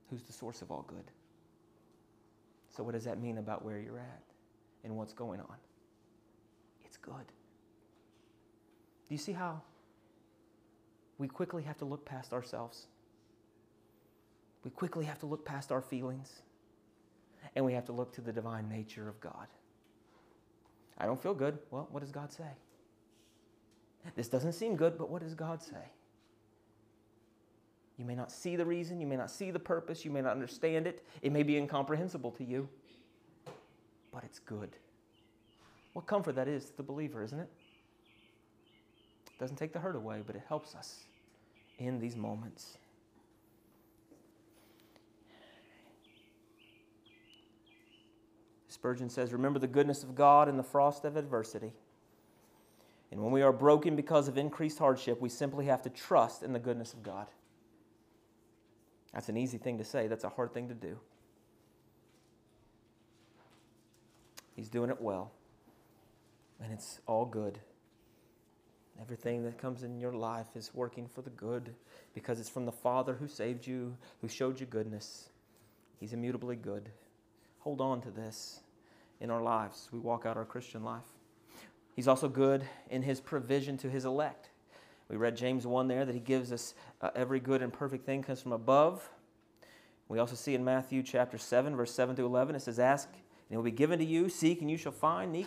who's the source of all good. So, what does that mean about where you're at and what's going on? It's good. Do you see how we quickly have to look past ourselves? We quickly have to look past our feelings and we have to look to the divine nature of God. I don't feel good. Well, what does God say? This doesn't seem good, but what does God say? You may not see the reason, you may not see the purpose, you may not understand it, it may be incomprehensible to you, but it's good. What comfort that is to the believer, isn't it? It doesn't take the hurt away, but it helps us in these moments. Spurgeon says, Remember the goodness of God in the frost of adversity. And when we are broken because of increased hardship, we simply have to trust in the goodness of God. That's an easy thing to say, that's a hard thing to do. He's doing it well, and it's all good. Everything that comes in your life is working for the good because it's from the Father who saved you, who showed you goodness. He's immutably good. Hold on to this in our lives. We walk out our Christian life. He's also good in his provision to his elect. We read James 1 there that he gives us uh, every good and perfect thing comes from above. We also see in Matthew chapter 7, verse 7 to 11, it says, Ask and it will be given to you. Seek and you shall find.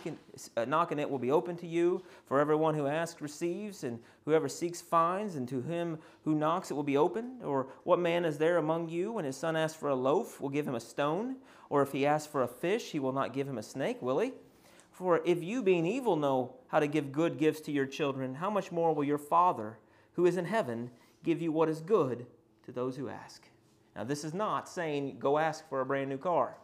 Uh, knock and it will be open to you. For everyone who asks receives, and whoever seeks finds, and to him who knocks it will be opened. Or what man is there among you when his son asks for a loaf, will give him a stone? Or if he asks for a fish, he will not give him a snake, will he? For if you, being evil, know how to give good gifts to your children, how much more will your Father, who is in heaven, give you what is good to those who ask? Now, this is not saying go ask for a brand new car.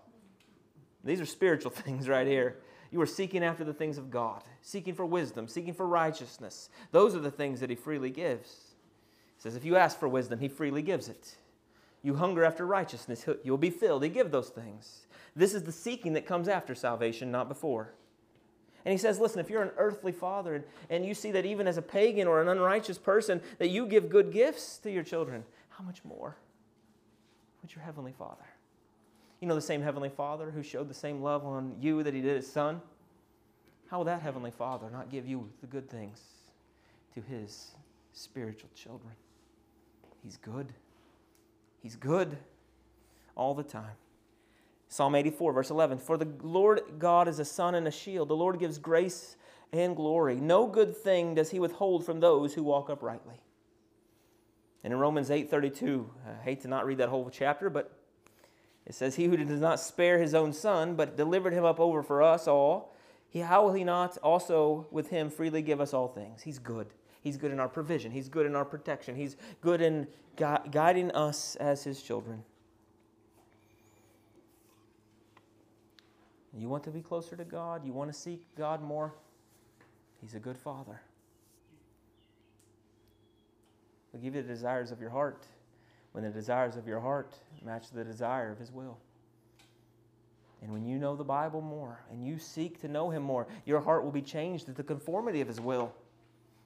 These are spiritual things right here. You are seeking after the things of God, seeking for wisdom, seeking for righteousness. Those are the things that He freely gives. He says, if you ask for wisdom, He freely gives it. You hunger after righteousness, you'll be filled. He gives those things. This is the seeking that comes after salvation, not before. And he says, listen, if you're an earthly father and, and you see that even as a pagan or an unrighteous person, that you give good gifts to your children, how much more would your heavenly father? You know, the same heavenly father who showed the same love on you that he did his son? How will that heavenly father not give you the good things to his spiritual children? He's good. He's good all the time. Psalm 84, verse 11 For the Lord God is a sun and a shield. The Lord gives grace and glory. No good thing does he withhold from those who walk uprightly. And in Romans 8:32, I hate to not read that whole chapter, but it says, He who does not spare his own son, but delivered him up over for us all, he, how will he not also with him freely give us all things? He's good. He's good in our provision. He's good in our protection. He's good in gu- guiding us as his children. You want to be closer to God? You want to seek God more? He's a good father. He'll give you the desires of your heart when the desires of your heart match the desire of His will. And when you know the Bible more and you seek to know Him more, your heart will be changed to the conformity of His will.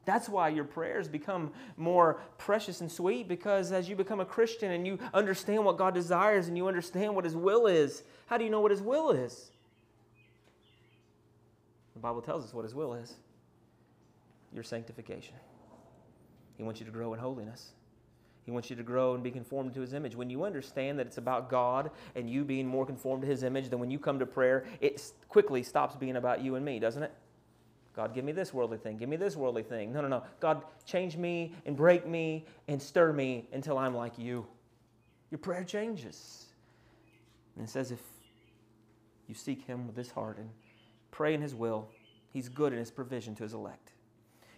That's why your prayers become more precious and sweet because as you become a Christian and you understand what God desires and you understand what His will is, how do you know what His will is? The Bible tells us what His will is your sanctification. He wants you to grow in holiness. He wants you to grow and be conformed to His image. When you understand that it's about God and you being more conformed to His image, then when you come to prayer, it quickly stops being about you and me, doesn't it? God, give me this worldly thing. Give me this worldly thing. No, no, no. God, change me and break me and stir me until I'm like you. Your prayer changes. And it says, if you seek Him with this heart and pray in His will, He's good in His provision to His elect.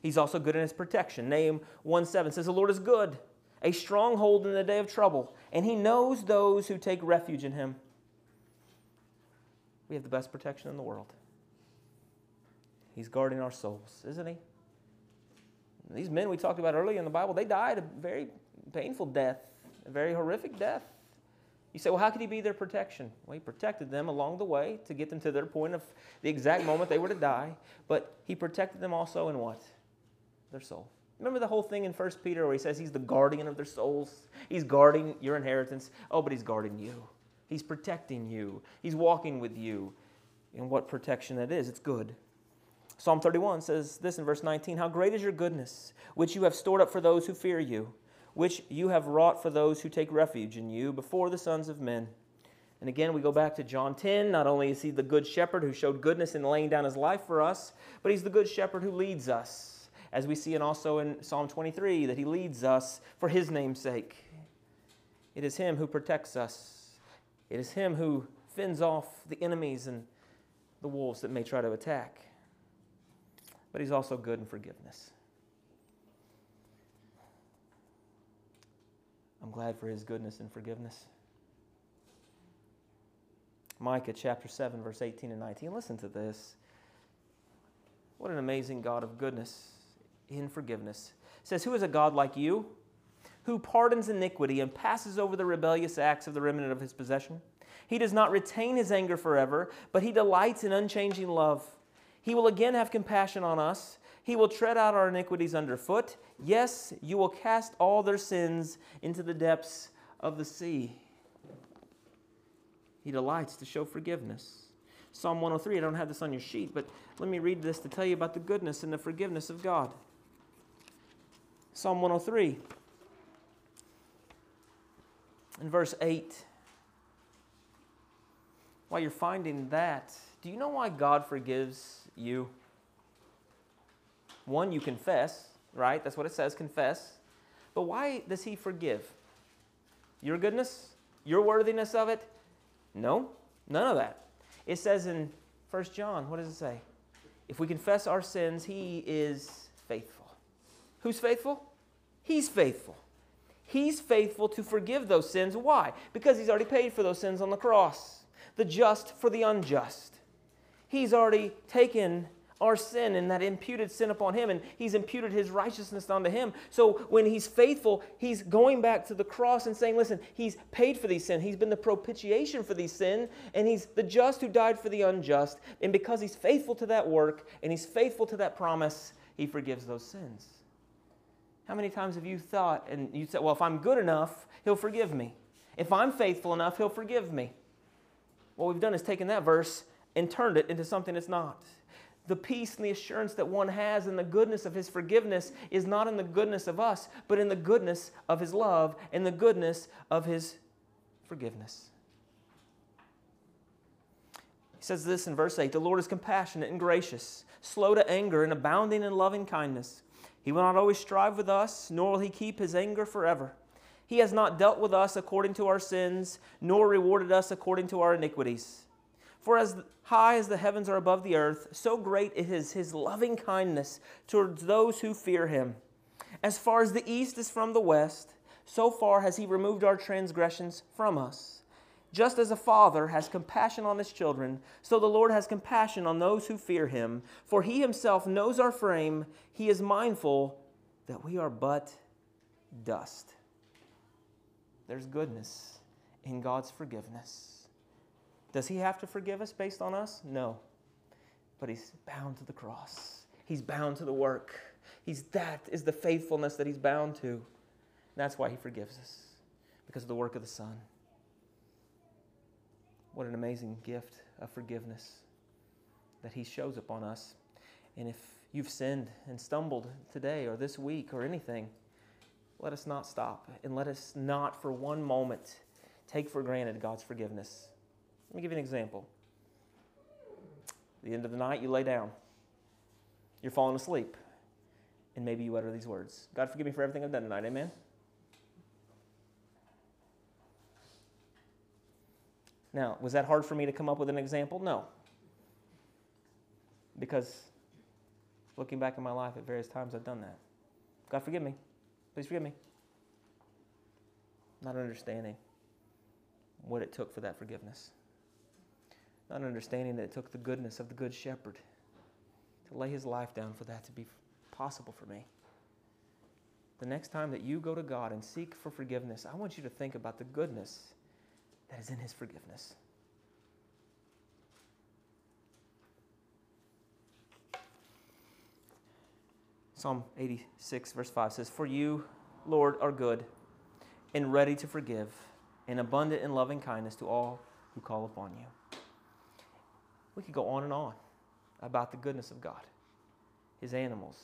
He's also good in His protection. Nahum 1 7 says, The Lord is good a stronghold in the day of trouble, and he knows those who take refuge in him. We have the best protection in the world. He's guarding our souls, isn't he? These men we talked about earlier in the Bible, they died a very painful death, a very horrific death. You say, well, how could he be their protection? Well, he protected them along the way to get them to their point of the exact moment they were to die, but he protected them also in what? Their soul. Remember the whole thing in 1 Peter where he says he's the guardian of their souls? He's guarding your inheritance. Oh, but he's guarding you. He's protecting you. He's walking with you. And what protection that is, it's good. Psalm 31 says this in verse 19 How great is your goodness, which you have stored up for those who fear you, which you have wrought for those who take refuge in you before the sons of men. And again, we go back to John 10. Not only is he the good shepherd who showed goodness in laying down his life for us, but he's the good shepherd who leads us as we see and also in Psalm 23 that he leads us for his name's sake. It is him who protects us. It is him who fends off the enemies and the wolves that may try to attack. But he's also good in forgiveness. I'm glad for his goodness and forgiveness. Micah chapter 7, verse 18 and 19. Listen to this. What an amazing God of goodness in forgiveness. It says, Who is a God like you, who pardons iniquity and passes over the rebellious acts of the remnant of his possession? He does not retain his anger forever, but he delights in unchanging love. He will again have compassion on us. He will tread out our iniquities underfoot. Yes, you will cast all their sins into the depths of the sea. He delights to show forgiveness. Psalm 103, I don't have this on your sheet, but let me read this to tell you about the goodness and the forgiveness of God. Psalm 103, in verse 8. While you're finding that, do you know why God forgives you? One, you confess, right? That's what it says, confess. But why does He forgive? Your goodness? Your worthiness of it? No, none of that. It says in 1 John, what does it say? If we confess our sins, He is faithful. Who's faithful? He's faithful. He's faithful to forgive those sins. Why? Because He's already paid for those sins on the cross. The just for the unjust. He's already taken our sin and that imputed sin upon him, and he's imputed his righteousness onto him. So when he's faithful, he's going back to the cross and saying, Listen, he's paid for these sins. He's been the propitiation for these sins, and he's the just who died for the unjust. And because he's faithful to that work and he's faithful to that promise, he forgives those sins. How many times have you thought and you said, well, if I'm good enough, he'll forgive me? If I'm faithful enough, he'll forgive me. What we've done is taken that verse and turned it into something it's not. The peace and the assurance that one has in the goodness of his forgiveness is not in the goodness of us, but in the goodness of his love and the goodness of his forgiveness. He says this in verse 8 The Lord is compassionate and gracious, slow to anger, and abounding in loving kindness. He will not always strive with us, nor will he keep his anger forever. He has not dealt with us according to our sins, nor rewarded us according to our iniquities. For as high as the heavens are above the earth, so great is his loving kindness towards those who fear him. As far as the east is from the west, so far has he removed our transgressions from us. Just as a father has compassion on his children, so the Lord has compassion on those who fear him. For he himself knows our frame, he is mindful that we are but dust. There's goodness in God's forgiveness. Does he have to forgive us based on us? No. But he's bound to the cross, he's bound to the work. He's, that is the faithfulness that he's bound to. That's why he forgives us, because of the work of the Son. What an amazing gift of forgiveness that He shows upon us. And if you've sinned and stumbled today or this week or anything, let us not stop and let us not for one moment take for granted God's forgiveness. Let me give you an example. At the end of the night, you lay down. You're falling asleep. And maybe you utter these words God, forgive me for everything I've done tonight. Amen? Now, was that hard for me to come up with an example? No. Because looking back in my life at various times, I've done that. God, forgive me. Please forgive me. Not understanding what it took for that forgiveness. Not understanding that it took the goodness of the Good Shepherd to lay his life down for that to be possible for me. The next time that you go to God and seek for forgiveness, I want you to think about the goodness that is in his forgiveness. Psalm 86, verse 5 says, For you, Lord, are good and ready to forgive, and abundant in loving kindness to all who call upon you. We could go on and on about the goodness of God, His animals,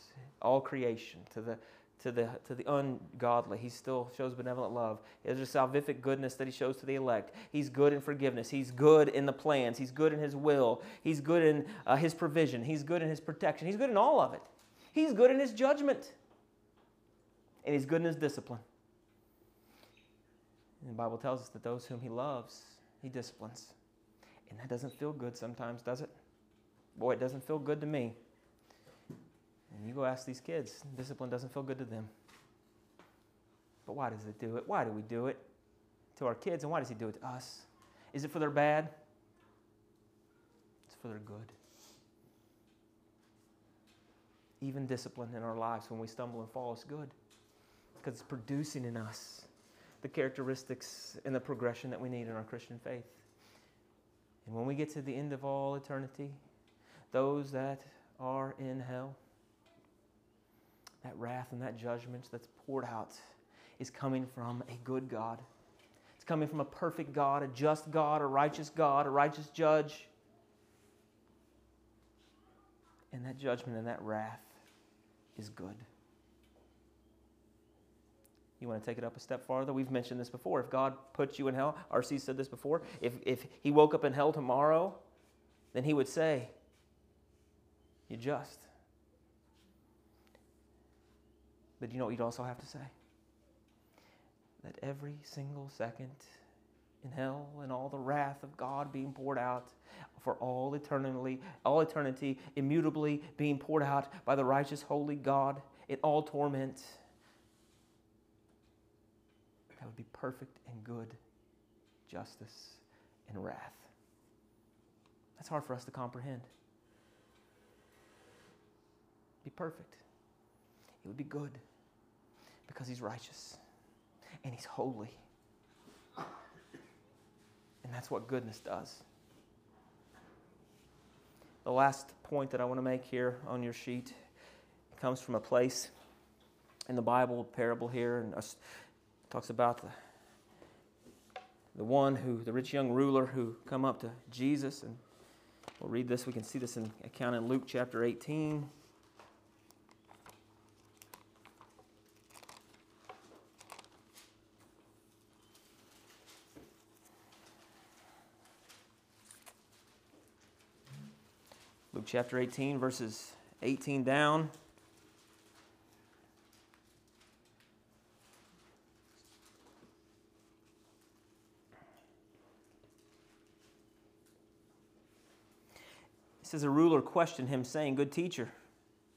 all creation, to the to the, to the ungodly. He still shows benevolent love. There's a salvific goodness that he shows to the elect. He's good in forgiveness. He's good in the plans. He's good in his will. He's good in uh, his provision. He's good in his protection. He's good in all of it. He's good in his judgment. And he's good in his discipline. And the Bible tells us that those whom he loves, he disciplines. And that doesn't feel good sometimes, does it? Boy, it doesn't feel good to me. And you go ask these kids, discipline doesn't feel good to them. But why does it do it? Why do we do it to our kids? And why does He do it to us? Is it for their bad? It's for their good. Even discipline in our lives when we stumble and fall is good because it's producing in us the characteristics and the progression that we need in our Christian faith. And when we get to the end of all eternity, those that are in hell, that wrath and that judgment that's poured out is coming from a good God. It's coming from a perfect God, a just God, a righteous God, a righteous judge. And that judgment and that wrath is good. You want to take it up a step farther? We've mentioned this before. If God puts you in hell, R.C. said this before, if, if he woke up in hell tomorrow, then he would say, You're just. But you know what you'd also have to say? That every single second in hell and all the wrath of God being poured out for all eternally, all eternity, immutably being poured out by the righteous, holy God in all torment. That would be perfect and good justice and wrath. That's hard for us to comprehend. Be perfect. It would be good because he's righteous and he's holy. And that's what goodness does. The last point that I want to make here on your sheet comes from a place in the Bible, parable here, and talks about the, the one who, the rich young ruler who come up to Jesus. And we'll read this. We can see this in account in Luke chapter 18. Luke chapter 18, verses 18 down. Says, A ruler questioned him, saying, Good teacher,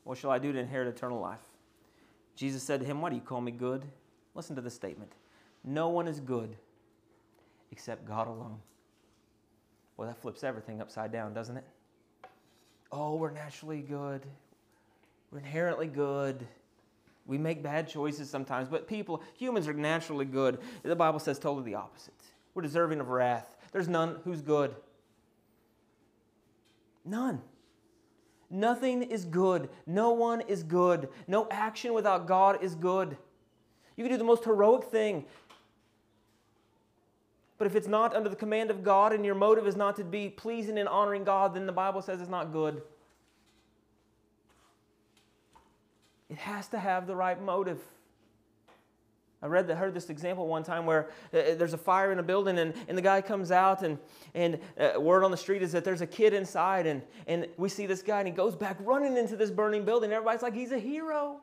what shall I do to inherit eternal life? Jesus said to him, Why do you call me good? Listen to the statement No one is good except God alone. Well, that flips everything upside down, doesn't it? Oh, we're naturally good. We're inherently good. We make bad choices sometimes, but people, humans are naturally good. The Bible says totally the opposite. We're deserving of wrath. There's none who's good. None. Nothing is good. No one is good. No action without God is good. You can do the most heroic thing. But if it's not under the command of God and your motive is not to be pleasing and honoring God, then the Bible says it's not good. It has to have the right motive. I read that, heard this example one time where uh, there's a fire in a building and, and the guy comes out and, and uh, word on the street is that there's a kid inside and, and we see this guy and he goes back running into this burning building. Everybody's like, he's a hero.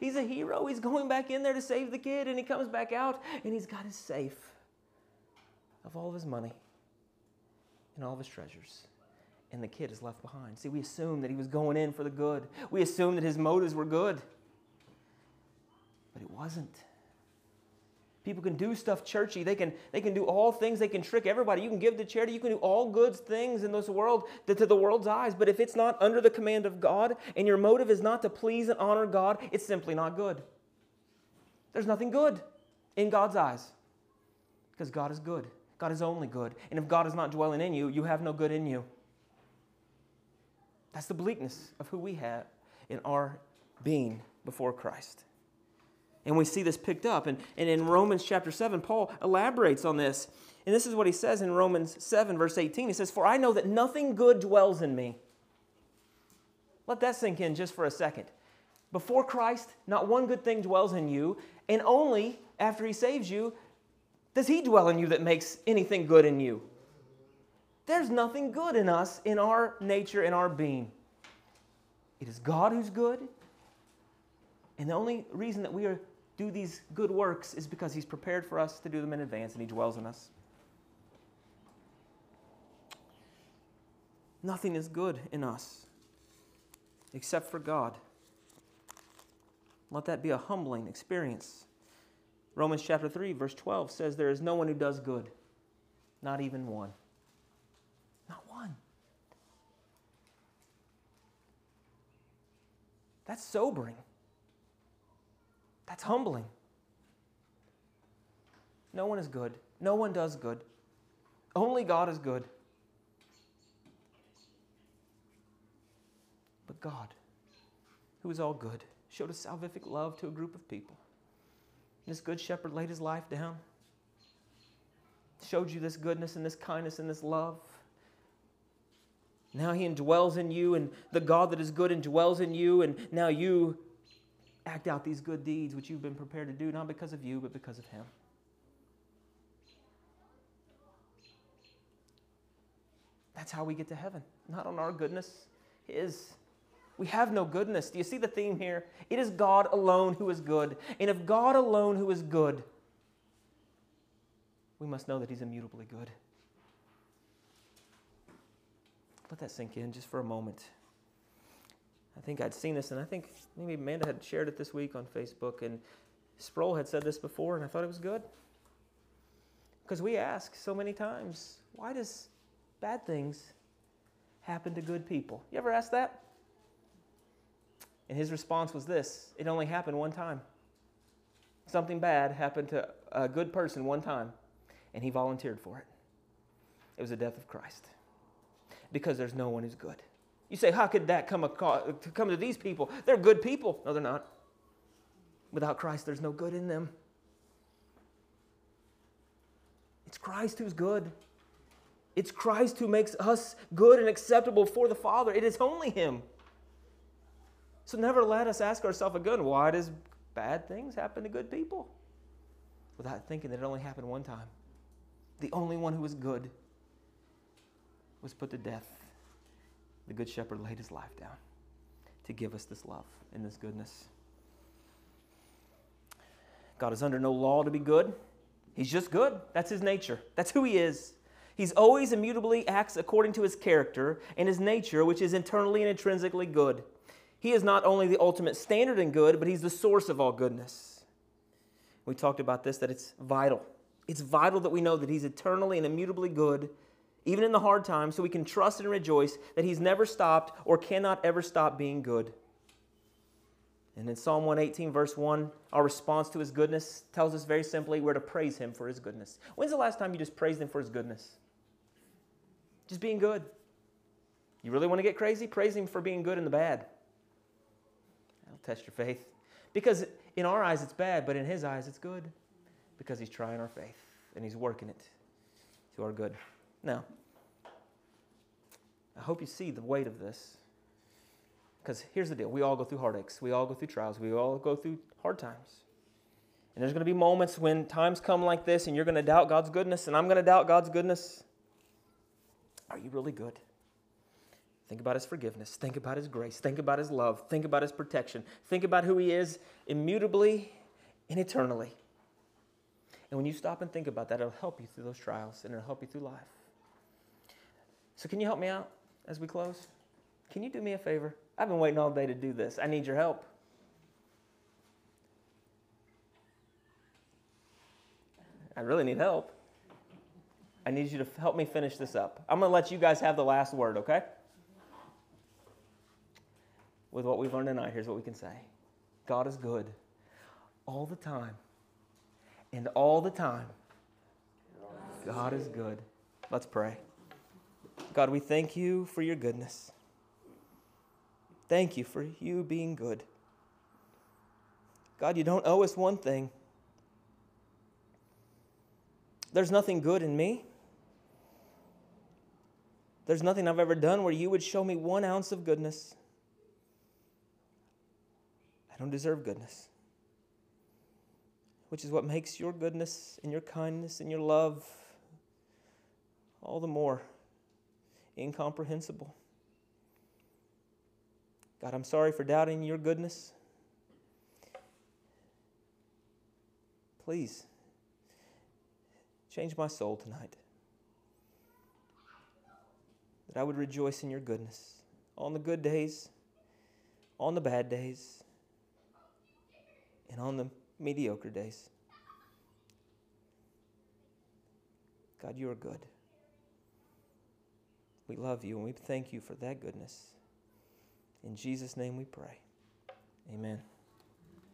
He's a hero. He's going back in there to save the kid and he comes back out and he's got his safe of all of his money and all of his treasures. And the kid is left behind. See, we assume that he was going in for the good. We assume that his motives were good. But it wasn't. People can do stuff churchy. They can, they can do all things. They can trick everybody. You can give to charity. You can do all good things in this world to, to the world's eyes. But if it's not under the command of God and your motive is not to please and honor God, it's simply not good. There's nothing good in God's eyes because God is good. God is only good. And if God is not dwelling in you, you have no good in you. That's the bleakness of who we have in our being before Christ. And we see this picked up. And, and in Romans chapter 7, Paul elaborates on this. And this is what he says in Romans 7, verse 18. He says, For I know that nothing good dwells in me. Let that sink in just for a second. Before Christ, not one good thing dwells in you, and only after he saves you does he dwell in you that makes anything good in you. There's nothing good in us, in our nature, in our being. It is God who's good. And the only reason that we are do these good works is because He's prepared for us to do them in advance and He dwells in us. Nothing is good in us except for God. Let that be a humbling experience. Romans chapter 3, verse 12 says, There is no one who does good, not even one. Not one. That's sobering. That's humbling. No one is good. No one does good. Only God is good. But God, who is all good, showed a salvific love to a group of people. This good shepherd laid his life down, showed you this goodness and this kindness and this love. Now he indwells in you, and the God that is good indwells in you, and now you act out these good deeds which you've been prepared to do, not because of you, but because of Him. That's how we get to heaven, not on our goodness, His. We have no goodness. Do you see the theme here? It is God alone who is good. And if God alone who is good, we must know that He's immutably good. Let that sink in just for a moment. I think I'd seen this, and I think maybe Amanda had shared it this week on Facebook, and Sproul had said this before, and I thought it was good. Because we ask so many times, why does bad things happen to good people? You ever ask that? And his response was this it only happened one time. Something bad happened to a good person one time, and he volunteered for it. It was the death of Christ. Because there's no one who's good. You say, how could that come, across, come to these people? They're good people. No, they're not. Without Christ, there's no good in them. It's Christ who's good. It's Christ who makes us good and acceptable for the Father. It is only Him. So never let us ask ourselves again, why does bad things happen to good people? Without thinking that it only happened one time. The only one who was good was put to death the Good Shepherd laid his life down to give us this love and this goodness. God is under no law to be good. He's just good. That's his nature. That's who he is. He's always immutably acts according to his character and his nature, which is internally and intrinsically good. He is not only the ultimate standard in good, but he's the source of all goodness. We talked about this that it's vital. It's vital that we know that he's eternally and immutably good, even in the hard times, so we can trust and rejoice that he's never stopped or cannot ever stop being good. And in Psalm 118, verse 1, our response to his goodness tells us very simply we're to praise him for his goodness. When's the last time you just praised him for his goodness? Just being good. You really want to get crazy? Praise Him for being good in the bad. That'll test your faith. Because in our eyes it's bad, but in His eyes it's good. Because He's trying our faith and He's working it to our good. Now, I hope you see the weight of this. Because here's the deal we all go through heartaches, we all go through trials, we all go through hard times. And there's going to be moments when times come like this and you're going to doubt God's goodness, and I'm going to doubt God's goodness. Are you really good? Think about his forgiveness. Think about his grace. Think about his love. Think about his protection. Think about who he is immutably and eternally. And when you stop and think about that, it'll help you through those trials and it'll help you through life. So, can you help me out as we close? Can you do me a favor? I've been waiting all day to do this. I need your help. I really need help. I need you to help me finish this up. I'm going to let you guys have the last word, okay? With what we've learned tonight, here's what we can say God is good all the time. And all the time, God is good. Let's pray. God, we thank you for your goodness. Thank you for you being good. God, you don't owe us one thing. There's nothing good in me. There's nothing I've ever done where you would show me one ounce of goodness. I don't deserve goodness, which is what makes your goodness and your kindness and your love all the more incomprehensible. God, I'm sorry for doubting your goodness. Please change my soul tonight that I would rejoice in your goodness on the good days, on the bad days, and on the mediocre days. God, you are good. We love you and we thank you for that goodness. In Jesus' name we pray. Amen.